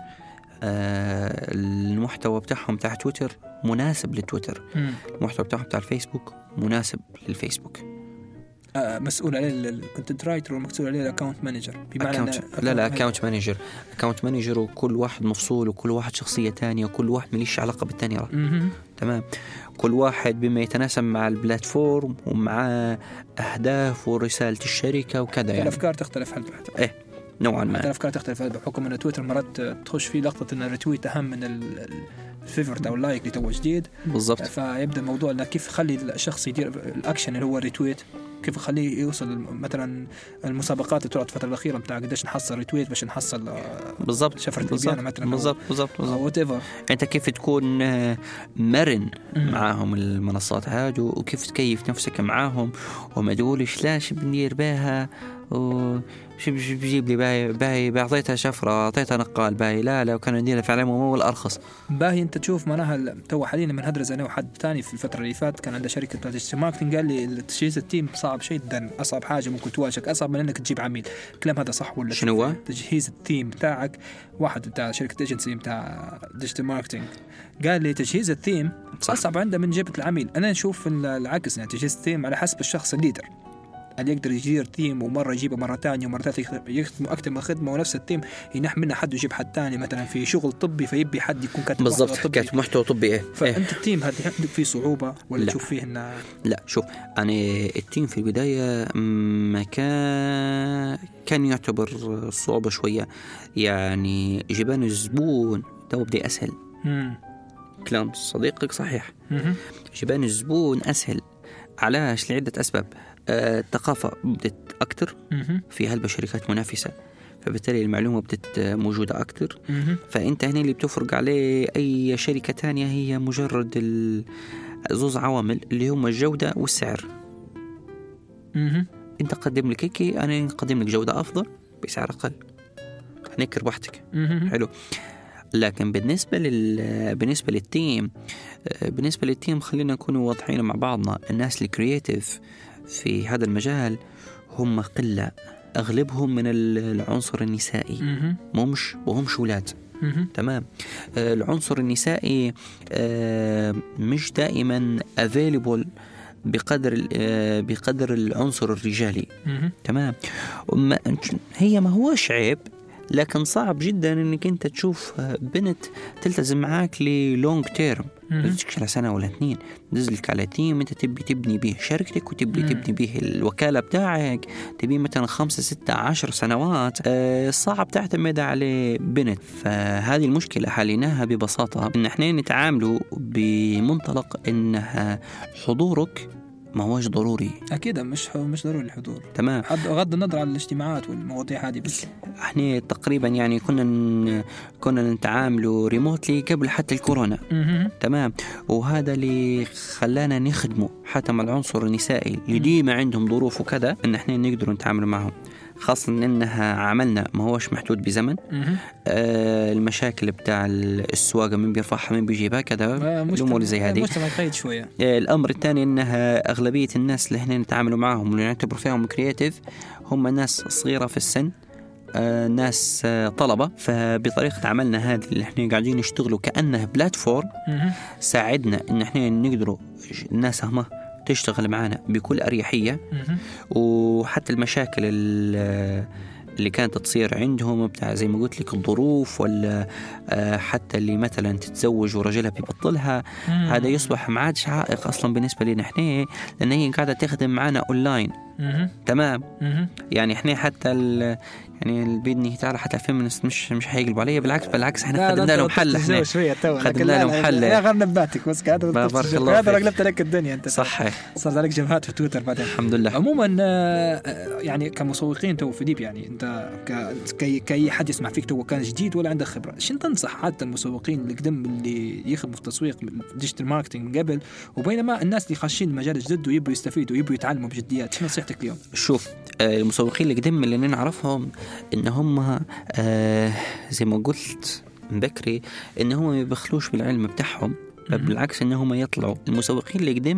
آه المحتوى بتاعهم بتاع تويتر مناسب لتويتر مم. المحتوى بتاعهم بتاع الفيسبوك مناسب للفيسبوك مسؤول عليه ال content writer ومسؤول عليه ال account manager بمعنى account لا لا account manager account manager وكل واحد مفصول وكل واحد شخصية تانية وكل واحد مليش بالتانية manager. مهم. تمام. كل واحد بما يتناسب مع ال platform ومع أهداف ورسالة الشركة وكذا يعني. الأفكار تختلف هل بعد نوعا حتى ما الأفكار تختلف هل بحكم إن تويتر مرات تخش فيه لقطة إن ال retweet أهم من ال- ال- ال favorite أو ال like اللي تو جديد. بالضبط. فيبدأ الموضوع إنه كيف يخلي الشخص يدير الاكشن اللي هو ال retweet كيف يخليه يوصل مثلا المسابقات اللي طلعت الفترة الأخيرة بتاع قديش نحصل retweet باش نحصل بالضبط شفرة بالضبط مثلاً. بالضبط بالضبط بالضبط. وات ايفر أنت كيف تكون آه، مرن معاهم المنصات هادو وكيف تكيف نفسك معاهم وما تقولش لا شو بندير بها و شو بج- بجيب لي باي باي بعطيتها شفرة أعطيتها نقال باي لا لا وكانوا نديرها فعلا هو الأرخص. باهي أنت تشوف معناها تو حاليا من هدرز أنا وحد ثاني في الفترة اللي فاتت كان عنده شركة ديجيتال ماركتنج قال لي تجهيز التيم صعب جدا أصعب حاجة ممكن تواجهك أصعب من إنك تجيب عميل. الكلام هذا صح ولا شنو هو؟ تجهيز ال team بتاعك. واحد بتاع شركة ايجنسي بتاع digital marketing قال لي تجهيز ال team صح. أصعب عنده من جيبة العميل. أنا نشوف ال- العكس يعني تجهيز ال team على حسب الشخص ال leader. اللي يقدر يدير team ومرة يجيبه مرة ثانية ومرة ثالثة يخدم- يخدموا أكثر من خدمة ونفس ال team ينح منه حد ويجيب حد ثاني مثلا في شغل طبي فيبي حد يكون كاتب بالضبط. حكايه محتوى طبي إيه, إيه. فأنت ال team هذا عندك فيه صعوبة ولا لا. تشوف فيه إنه لا شوف أنا ال team في البداية ما كان كان يعتبر صعوبة شوية يعني جيبان الزبون تو بدي أسهل مم. كلام صديقك صحيح مهم. جيبان الزبون أسهل علاش لعدة أسباب آه، الثقافة بدت أكتر مهم. في هلبة شركات منافسة فبالتالي المعلومة بدت موجودة أكتر مهم. فأنت هنا اللي بتفرق عليه أي شركة تانية هي مجرد زوز عوامل اللي هم الجودة والسعر. أنت قدم لك هيك أنا نقدم لك جودة أفضل بسعر أقل هنيك ربحتك. حلو لكن بالنسبة لل بالنسبة لل team آه، بالنسبة لل team خلينا نكون واضحين مع بعضنا الناس ال creative في هذا المجال هم قلة أغلبهم من ال- العنصر النسائي. مش وهمش ولاد مهم. تمام آه، العنصر النسائي آه، مش دائما available بقدر آه، بقدر العنصر الرجالي. تمام هي ما هوش عيب لكن صعب جدا إنك أنت تشوف بنت تلتزم معاك ل long term. على سنة ولا اثنين. تنزلك على team أنت تبي تبني به شركتك وتبي مم. تبني به الوكالة بتاعك. تبي مثلا خمسة ستة عشر سنوات. آه، صعب تعتمد على بنت. فهذه المشكلة حليناها ببساطة. إن إحنا نتعاملوا بمنطلق إنها حضورك ما هوش ضروري. أكيد مش مش ضروري الحضور. تمام. بغض النظر عن الاجتماعات والمواضيع هذه بس. إحنا تقريبا يعني كنا كنا نتعاملوا ريموتلي قبل حتى الكورونا. تمام. وهذا اللي خلانا نخدمه حتى مع العنصر النسائي اللي ديما عندهم ظروف وكذا إن إحنا نقدر نتعامل معهم. خاصة إنها عملنا ما هوش محدود بزمن. آه المشاكل بتاع السواقة من بيرفعها من بيجيبها كذا آه، اللي زي هذه مجتمع قيد شوية آه، الأمر الثاني إنها أغلبية الناس اللي إحنا نتعاملوا معهم واللي نعتبر فيهم كرياتيف هم ناس صغيرة في السن آه، ناس آه، طلبة فبطريقة عملنا هذه اللي إحنا قاعدين نشتغلوا كأنه بلاتفورم. ساعدنا إن إحنا نقدروا الناس هم تشتغل معنا بكل أريحية. وحتى المشاكل ال- اللي كانت تصير عندهم بتاع زي ما قلت لك الظروف ولا آه، حتى اللي مثلا تتزوج ورجلها بيبطلها. هذا يصبح ما عادش عائق أصلا بالنسبة لنا إحنا لأن هي قاعدة تخدم معنا اونلاين. تمام. يعني إحنا حتى يعني بيدني تعالى حتى الفيمنست مش مش حيقلبوا علي بالعكس بالعكس إحنا خدمنا لهم حل إحنا. خدمنا لهم لا، حل. لا غير نباتك بس قاعد بارك الله هذا فيك. قلبت لك الدنيا أنت. صح صار عليك جبهات في تويتر بعدين. الحمد لله. عموما آه، يعني كمسوقين تو في ديب يعني أنت ك- كي كأي حد يسمع فيك تو كان جديد ولا عندك خبرة. شنو تنصح حتى المسوقين اللي قدم اللي يخدموا في التسويق digital marketing من قبل؟ وبينما الناس اللي خاشين المجال جدد ويبوا يستفيدوا ويبوا يتعلموا بجديات شنو نصيحتك اليوم؟ شوف آه، المسوقين اللي قدم اللي نعرفهم إن هم آه، زي ما قلت من بكري إن هم ما يبخلوش بالعلم بتاعهم. بالعكس إن هم يطلعوا المسوقين اللي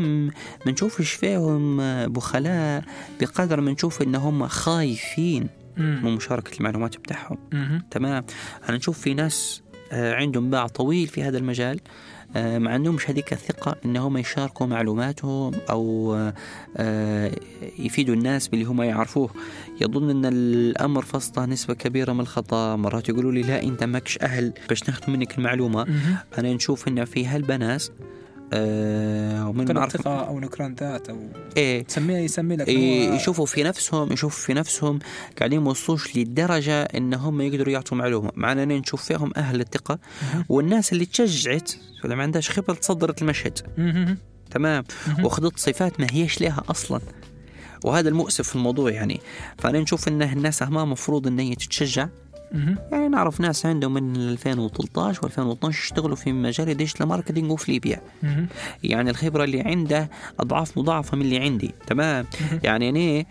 ما نشوفش فيهم بخلاء بقدر ما نشوف إن هم خايفين من مشاركة المعلومات بتاعهم. تمام أنا نشوف في ناس عندهم باع طويل في هذا المجال. آه، ما عندهمش هذيك الثقة إن هم يشاركوا معلوماتهم أو آه، آه، يفيدوا الناس باللي هم يعرفوه. يظن أن الأمر في وسطه نسبة كبيرة من الخطأ. مرات يقولوا لي لا أنت ماكش أهل باش ناخذ منك المعلومة. أنا نشوف أن في هالبناس آه، ومن كان معرفة ثقة أو نكران ذات أو إيه تسميه يسمي لك هو- يشوفوا في نفسهم يشوفوا في نفسهم قاعدين ما وصلوش للدرجة ان هم يقدروا يعطوا معلومة معنا نشوف فيهم أهل الثقة. والناس اللي تشجعت ولا ما عندهاش خبرة تصدرت المشهد. تمام مهم. واخذت صفات ما هيش لها أصلا وهذا المؤسف في الموضوع يعني فأنا نشوف إن الناس هم مفروض إن هي تتشجع. يعني نعرف ناس عندهم من 2013 و2012 يشتغلوا في مجال ال digital marketing وفي ليبيا. يعني الخبرة اللي عنده أضعاف مضاعفة من اللي عندي تمام؟ يعني أنا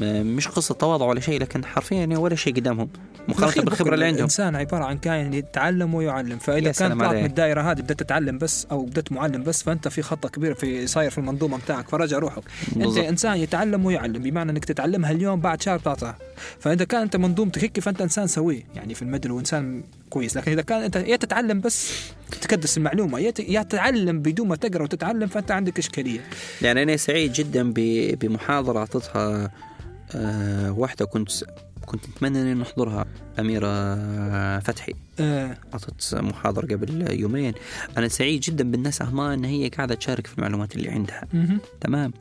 م- مش قصة تواضع ولا شيء لكن حرفيا ولا شيء قدامهم. مقارنه بالخبرة اللي عندهم. الانسان عبارة عن كائن يتعلم ويعلم فإذا كان طلعت من. الدائرة هذه بدأت تتعلم بس أو بدأت معلم بس فأنت في خطة كبيرة في صاير في المنظومة بتاعك فرجع روحك. أنت بالضبط. إنسان يتعلم ويعلم بمعنى إنك تتعلمها اليوم بعد شهر تعطيها فإذا كان أنت منظومتك هيك فأنت إنسان سوي. يعني في المدن وانسان كويس لكن إذا كان أنت يا تتعلم بس تكدس المعلومة يا تتعلم بدون ما تقرأ وتتعلم فأنت عندك إشكالية. يعني أنا سعيد جدا ب- بمحاضرة أعطتها آه، واحدة كنت كنت أتمنى أن نحضرها أميرة فتحي آه أعطت محاضرة قبل يومين أنا سعيد جدا بالناس أهما أن هي قاعدة تشارك في المعلومات اللي عندها. تمام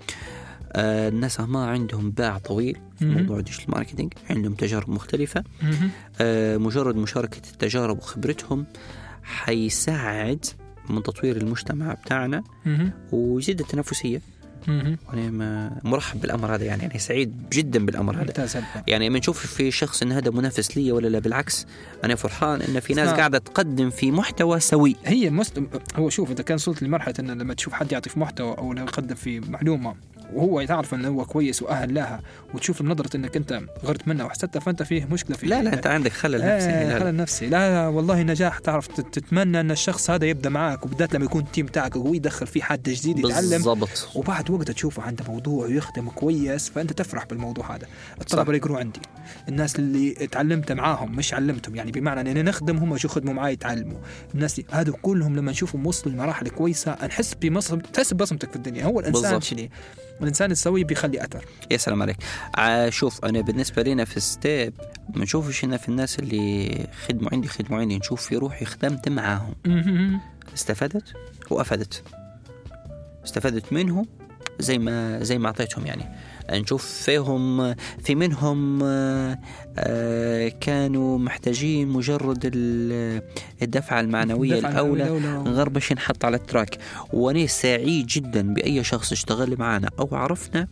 آه، الناس أهما عندهم باع طويل في. موضوع ال digital marketing عندهم تجارب مختلفة مهم. آه، مجرد مشاركة التجارب وخبرتهم حيساعد من تطوير المجتمع بتاعنا. ويزيد التنافسية مهم. وأنا ما- مرحب بالأمر هذا يعني أنا سعيد جدا بالأمر هذا. يعني لما نشوف في شخص إن هذا منافس لي ولا لا بالعكس أنا فرحان إن في ناس. قاعدة تقدم في محتوى سوي هي المست... هو شوف إذا كان وصلت لمرحلة إن لما تشوف حد يعطي في محتوى أو يقدم في معلومة وهو تعرف إنه هو كويس وأهل لها وتشوف بنظره إنك أنت غرت منها وحسدتها فأنت فيه مشكلة فيه. لا لا أنت عندك خلل نفسي آه. خلل نفسي. لا, لا والله نجاح تعرف تت- تتمنى إن الشخص هذا يبدأ معك وبالذات لما يكون التيم تاعك يدخل فيه حد جديد يتعلم. بالضبط. وبعد وقت تشوفه عنده موضوع ويخدم كويس فأنت تفرح بالموضوع هذا. الطلبه اللي يقروا عندي. الناس اللي تعلمت معاهم مش علمتهم يعني بمعنى اننا نخدم هم شو يخدموا معي يتعلموا. الناس هذول كلهم لما نشوفهم وصلوا لمراحل كويسة نحس بمصب تحس ببصمتك في الدنيا. هو الإنسان. شنو؟ الإنسان السوي بيخلي أثر. يا سلام عليك. شوف أنا بالنسبة لنا في ستيب ما نشوفش هنا في الناس اللي خدموا عندي خدموا عندي نشوف في روحي خدمت معاهم. استفدت وافدت استفدت منهم زي ما زي ما أعطيتهم يعني. نشوف فيهم في منهم آه، كانوا محتاجين مجرد ال- الدفعة المعنوية دفع الأولى الأولى. غربش ينحط على ال track وأنا سعيد جدا بأي شخص اشتغل معنا أو عرفنا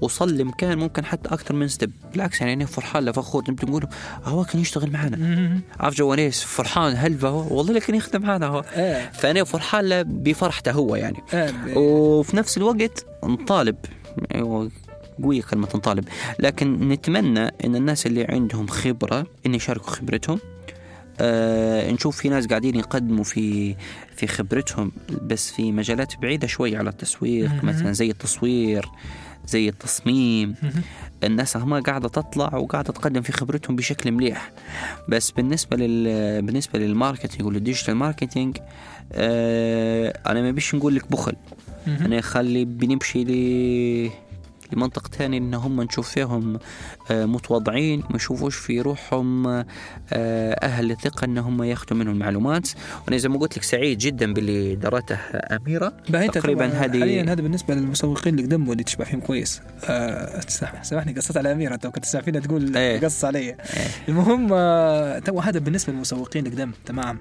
وصل لمكان ممكن حتى أكثر من ستيب بالعكس يعني أنا فرحان له فخور تقولوا هو كان يشتغل معنا. عارف جو انيس فرحان هلبا هو والله لكن يخدم معنا هو آه. فأنا فرحان له بفرحته هو يعني آه. وفي نفس الوقت نطالب قوية كلمة نطالب لكن نتمنى إن الناس اللي عندهم خبرة إن يشاركوا خبرتهم آه نشوف في ناس قاعدين يقدموا في في خبرتهم بس في مجالات بعيدة شوي على التسويق. مثلا زي التصوير زي التصميم. الناس هم قاعدة تطلع وقاعدة تقدم في خبرتهم بشكل مليح بس بالنسبة لل بالنسبة لل marketing وال digital marketing آه أنا ما بيش نقول لك بخل. أنا خلي بنمشي ل لمنطق تاني إن هم نشوف فيهم آه، متواضعين ما يشوفوش في روحهم آه، أهل الثقة إن هم ياخذوا منهم المعلومات. وأنا زي ما قلت لك سعيد جدا باللي درته أميرة. تقريباً هذه- حاليا هذا بالنسبة للمسوقين اللي قدموا اللي تشبع فيهم كويس. سامح- سامحني قصت على أميرة. أنت كنت تسمع فينا تقول إيه. قص علي. المهم آه تو هذا بالنسبة للمسوقين اللي قدم. تمام.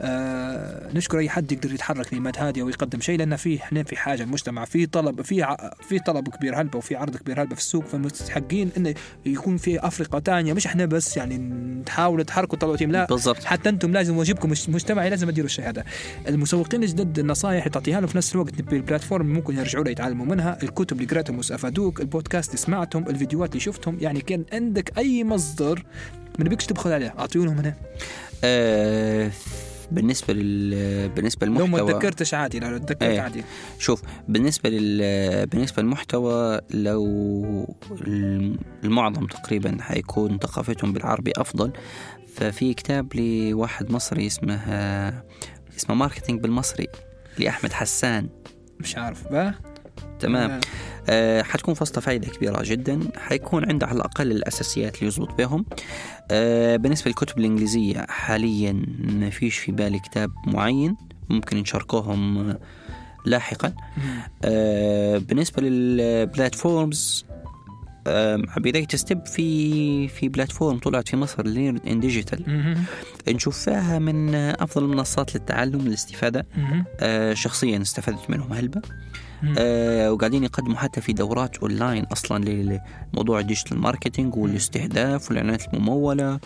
آه نشكر أي حد يقدر يتحرك لماد هاديه ويقدم شيء لأن في إحنا في حاجة المجتمع في طلب في ع... في طلب كبير هلبة وفي عرض كبير هلبة في السوق فمستحقين انه يكون في أفرقة تانية. مش إحنا بس يعني نحاول نتحركوا طلعوا تيم لا بالضبط. حتى أنتم لازم واجبكم مجتمعي لازم تديروا الشيء هذا المسوقين الجدد النصائح اللي تعطيها له في نفس الوقت بالبلاتفورم ممكن يرجعوا له يتعلموا منها. الكتب اللي قرأتهم واستفادوك البودكاست اللي سمعتهم الفيديوهات اللي شفتهم يعني كان عندك أي مصدر ما نبيكش تبخل عليه. اعطيه لهم هنا. آه بالنسبة لل بالنسبة لو ما للمحتوى تذكرتش عادي لو تذكرت إيه. عادي. شوف بالنسبة لل بالنسبة للمحتوى لو المعظم تقريبا حيكون ثقافتهم بالعربي أفضل ففي كتاب لواحد مصري اسمه اسمه ماركتينج بالمصري لأحمد حسان. مش عارف بقى تمام آه. آه حتكون فصلة فايدة كبيرة جدا حيكون عنده على الأقل الأساسيات اللي يزبط بهم آه بالنسبة للكتب الإنجليزية حاليا ما فيش في بالي كتاب معين ممكن نشاركوهم لاحقا مم. آه بالنسبة لل platforms بداية ستيب في في platform طلعت في مصر ليرن ان ديجيتال. نشوف فيها من أفضل المنصات للتعلم والاستفاده. آه شخصيا استفدت منهم هلبة. آه وقاعدين يقدموا حتى في دورات أونلاين أصلا لموضوع ال digital marketing والاستهداف والإعلانات الممولة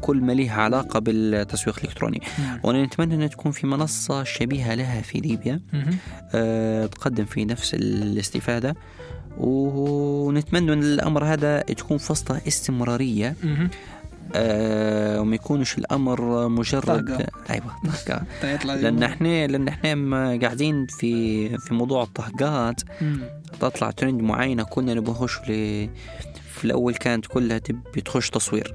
كل ما لها علاقة بالتسويق الإلكتروني مم. وأنا نتمنى ان تكون في منصة شبيهة لها في ليبيا مم. آه تقدم في نفس الاستفادة ونتمنى إن الأمر هذا تكون فصلة استمرارية مم. آه وما يكونش الأمر مجرد. أيوه. (laughs) يطلع لأن إحنا لأن إحنا قاعدين في في موضوع الطهقات. تطلع ترند معينة كنا نبغى نخش ل في الأول كانت كلها تبي تخش تصوير.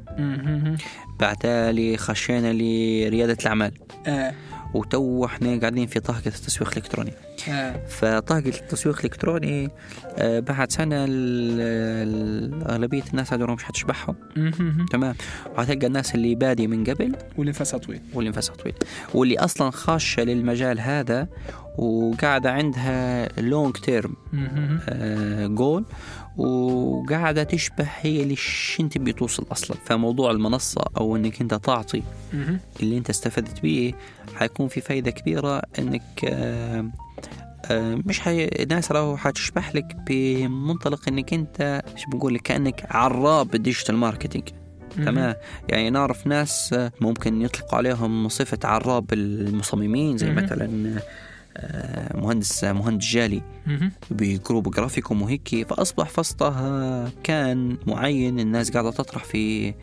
بعتالي خشينا لريادة الأعمال آه. وتو إحنا قاعدين في طهقة التسويق الإلكتروني آه. فطاقة التسويق الإلكتروني آه، بعد سنة أغلبية الناس هذول مش حتشبعهم. تمام وهتلقى الناس اللي بادية من قبل واللي نفسها طويل واللي نفسها طويل واللي أصلا خاشة للمجال هذا وقاعدة عندها لونج تيرم. جول وقاعدة تشبه هي اللي شن تبي توصل أصلا فموضوع المنصة أو إنك أنت تعطي. اللي أنت استفدت بيه حيكون في فايدة كبيرة إنك آه، آه، مش حي... الناس راهو حتشبح لك بمنطلق إنك أنت شو بنقول لك كأنك عراب ال digital marketing تمام يعني نعرف ناس ممكن يطلقوا عليهم صفة عراب المصممين زي. مثلا مهندس مهندس جالي. بجروب جرافيكوم وهيك فأصبح فسطة كان معين الناس قاعدة تطرح في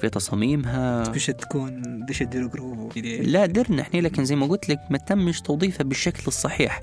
في تصاميمها. مش تكون ديش تديروا جروب. لا درنا إحنا لكن زي ما قلت لك ما تمش توظيفها بالشكل الصحيح.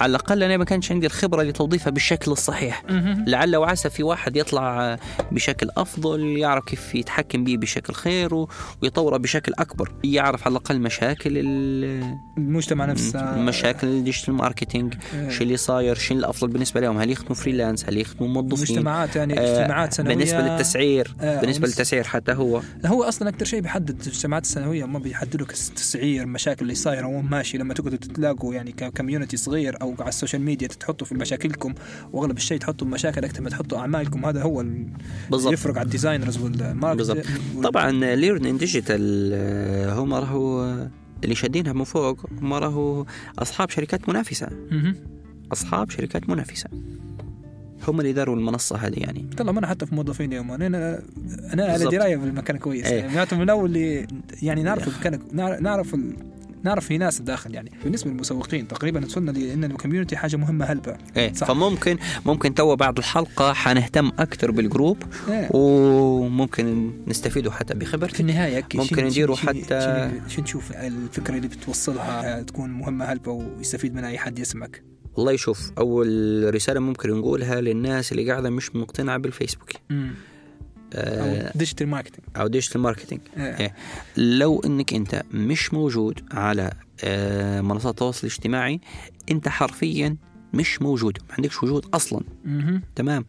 على الأقل أنا ما كانش عندي الخبرة لتوظيفها بالشكل الصحيح. لعل وعسى في واحد يطلع بشكل أفضل يعرف كيف يتحكم به بشكل خير ويطوره بشكل أكبر. يعرف على الأقل مشاكل ال- المجتمع نفسه. مشاكل ال digital marketing آه. شو اللي صاير شو الأفضل بالنسبة لهم؟ هل يخدموا freelance؟ هل يخدموا موظفين؟ مجتمعات يعني آه، اجتماعات سنوية. بالنسبة للتسعير آه، بالنسبة للتسعير حتى هو. هو أصلا أكثر شيء بيحدد الاجتماعات السنوية ما بيحددوا لك التسعير المشاكل اللي صايرة وين ماشي لما تقعدوا تتلاقوا يعني ك community صغير أو على ال social media تحطوا في مشاكلكم وأغلب الشيء تحطوا مشاكل أكثر ما تحطوا أعمالكم هذا هو ال- بالضبط يفرق على ال designers وال market بالضبط. طبعا ليرن ديجيتال آه، هم راهو آه، اللي شادينها من فوق هم راهو أصحاب شركات منافسة. أصحاب شركات منافسة هم اللي داروا المنصة هذه يعني طلع ما أنا حتى في موظفين يوم أنا أنا, على. دراية بالمكان كويس إيه. يعني من أول اللي يعني نعرف المكان نعرف نعرف في ناس داخل يعني. بالنسبة للمسوقين تقريبا وصلنا لأن ال community حاجة مهمة هلبة. إيه صح. فممكن ممكن تو بعد الحلقة حنهتم أكثر بال group إيه. وممكن نستفيدوا حتى في بخبرتك النهاية ك- ممكن شن- نديروا حتى- شن نشوف الفكرة اللي بتوصلها تكون مهمة هلبة ويستفيد منها أي حد يسمعك؟ والله يشوف. أول رسالة ممكن نقولها للناس اللي قاعدة مش مقتنعة بالفيسبوك. آه، digital marketing أو digital marketing إيه. إيه. لو إنك أنت مش موجود على آه، منصات التواصل الاجتماعي أنت حرفيا مش موجود ما عندكش وجود أصلا مهم. تمام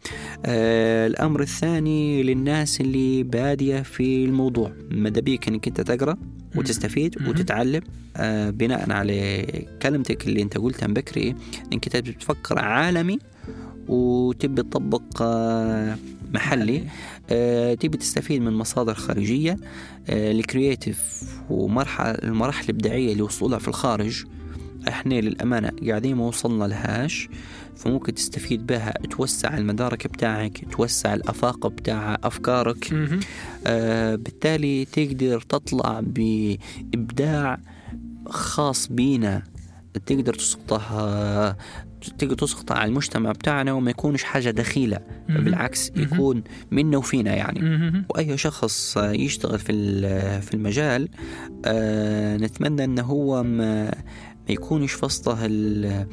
آه الأمر الثاني للناس اللي بادية في الموضوع ماذا بيك إنك أنت تقرأ وتستفيد مم. وتتعلم آه بناء على كلمتك اللي أنت قلتها من بكري إنك أنت بتفكر عالمي وتبي تطبق آه محلي آه، تبي تستفيد من مصادر خارجية آه، الكرياتيف ومرحلة المراحل الإبداعية اللي وصلوا لها في الخارج. إحنا للأمانة قاعدين ما وصلنا لهاش فممكن تستفيد بها توسع المدارك بتاعك توسع الأفاق بتاع أفكارك. آه بالتالي تقدر تطلع بإبداع خاص بينا تقدر تسقطه آه، تقدر تسقطه على المجتمع بتاعنا وما يكونش حاجة دخيلة. بالعكس. يكون منا وفينا يعني. وأي شخص يشتغل في في المجال آه، نتمنى إنه هو ما ما يكونش في وسطه ال-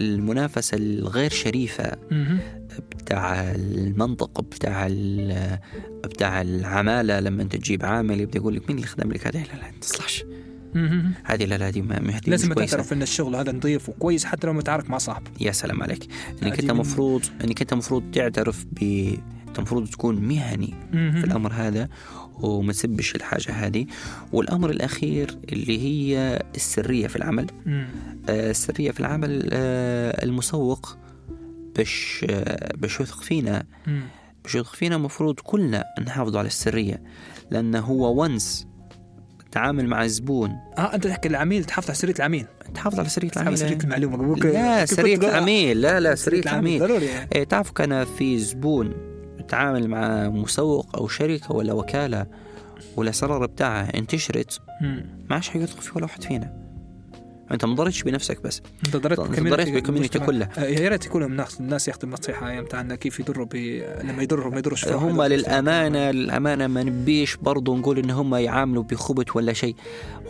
المنافسة الغير شريفة مهم. بتاع المنطق بتاع بتاع العمالة لما أنت تجيب عامل يبدأ يقول لك مين اللي خدم لك هذه لا لا ما تصلحش. هذه لا لا هذه ما هذه لازم. تعترف إن الشغل هذا نظيف وكويس حتى لو متعارك مع صاحب. يا سلام عليك. إنك أنت من- مفروض إنك أنت مفروض تعترف ب أنت المفروض تكون مهني في الأمر هذا وما تسبش الحاجة هذه. والأمر الأخير اللي هي السرية في العمل. آه، السرية في العمل آه، المسوق باش آه، باش يثق فينا. باش يثق فينا المفروض كلنا نحافظ على السرية. لأنه هو ونس تعامل مع الزبون آه أنت تحكي العميل تحافظ على سرية العميل. تحافظ على سرية على سرية العميل المعلومه لا سرية؟ العميل. لا لا سرية العميل ضروري يعني. إيه تعرفوا كان في زبون يتعامل مع مسوق أو شركة ولا وكالة والاسرار بتاعها انتشرت. ما عادش حيثق في ولا واحد فينا. أنت ما ضرتش بنفسك بس أنت ضريت بالكوميونتي-. كلها. آه، يا ريت يكونوا الناس الناس ياخذوا النصيحه أيام تاعنا كيف يضروا. لما يضروا ما يضروش هم للأمانة للأمانة ما نبيش برضو نقول إن هم يعاملوا بخبث ولا شيء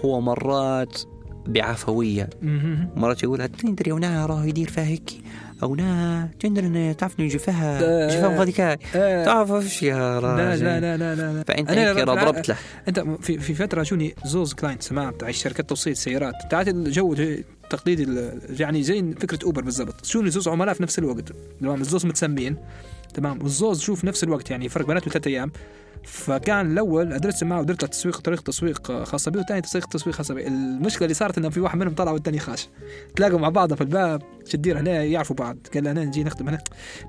هو مرات بعفوية مهم. مرات يقول تندري ونا راه يدير فيها هيك أو نا تندري إن تعرف نجي فيها آه. تعرف إيش يا لا راجل؟ لا لا لا لا, لا. فأنت بالع- ضربت له. أنت في في فترة جوني زوز كلاينت سماع بتاع شركات توصيل سيارات. بتاعت الجو تقليدي ال- يعني زي فكرة أوبر بالضبط. شوني زوز عملاء في نفس الوقت. تمام؟ الزوز متسمين. تمام؟ والزوز شوف نفس الوقت يعني فرق بيناتهم ثلاث أيام. فكان الأول أدرس معه ودرت له تسويق طريقه تسويق خاصة به والثاني تسويق تسويق خاصة به. المشكلة اللي صارت إنه في واحد منهم طلع والثاني خاش. تلاقوا مع بعض في الباب. شدير هنا يعرفوا بعض. قال أنا نجي نخدم هنا.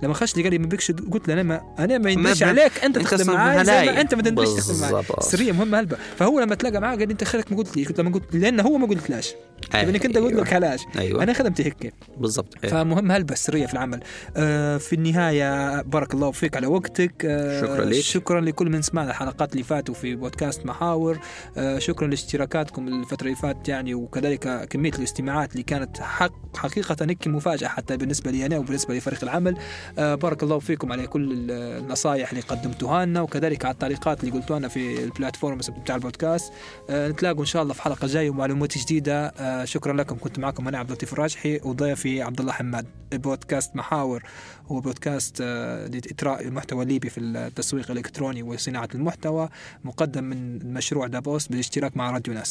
لما خش لي قال لي ما بكش قلت له أنا ما أنا ما يندش عليك. أنت تخدم أصلاً معاي زي. ما أنت ما تندش تخدم معاي. بالضبط. سريه مهمه هلبة. فهو لما تلاقى معاه قال لي أنت خيرك ما قلت لي. قلت له ما قلت لأن هو ما قلتلاش أيوة. انك انت قلت لك علاش أيوه. أنا خدمتي هيك. بالضبط. أيوة. فمهم هلبة السريه في العمل. آه في النهاية بارك الله فيك على وقتك. آه شكراً لك. شكرا لكل من سمعنا الحلقات اللي فاتوا في بودكاست محاور. آه شكرا لاشتراكاتكم الفترة اللي فاتت يعني وكذلك كمية الاستماعات اللي كانت حق حقيقة مفاجأة حتى بالنسبة لي أنا وبالنسبة لفريق العمل. آه بارك الله فيكم على كل ال- النصائح اللي قدمتوها لنا وكذلك على التعليقات اللي قلتوها لنا في البلاتفورمز بتاع البودكاست. آه نتلاقوا إن شاء الله في حلقة جاية ومعلومات جديدة. آه شكرا لكم. كنت معكم أنا عبد اللطيف الراجحي وضيفي عبد الله حماد. بودكاست محاور هو بودكاست لاثراء المحتوى الليبي في التسويق الإلكتروني وصناعة المحتوى مقدم من مشروع دابوس بالاشتراك مع راديو ناس.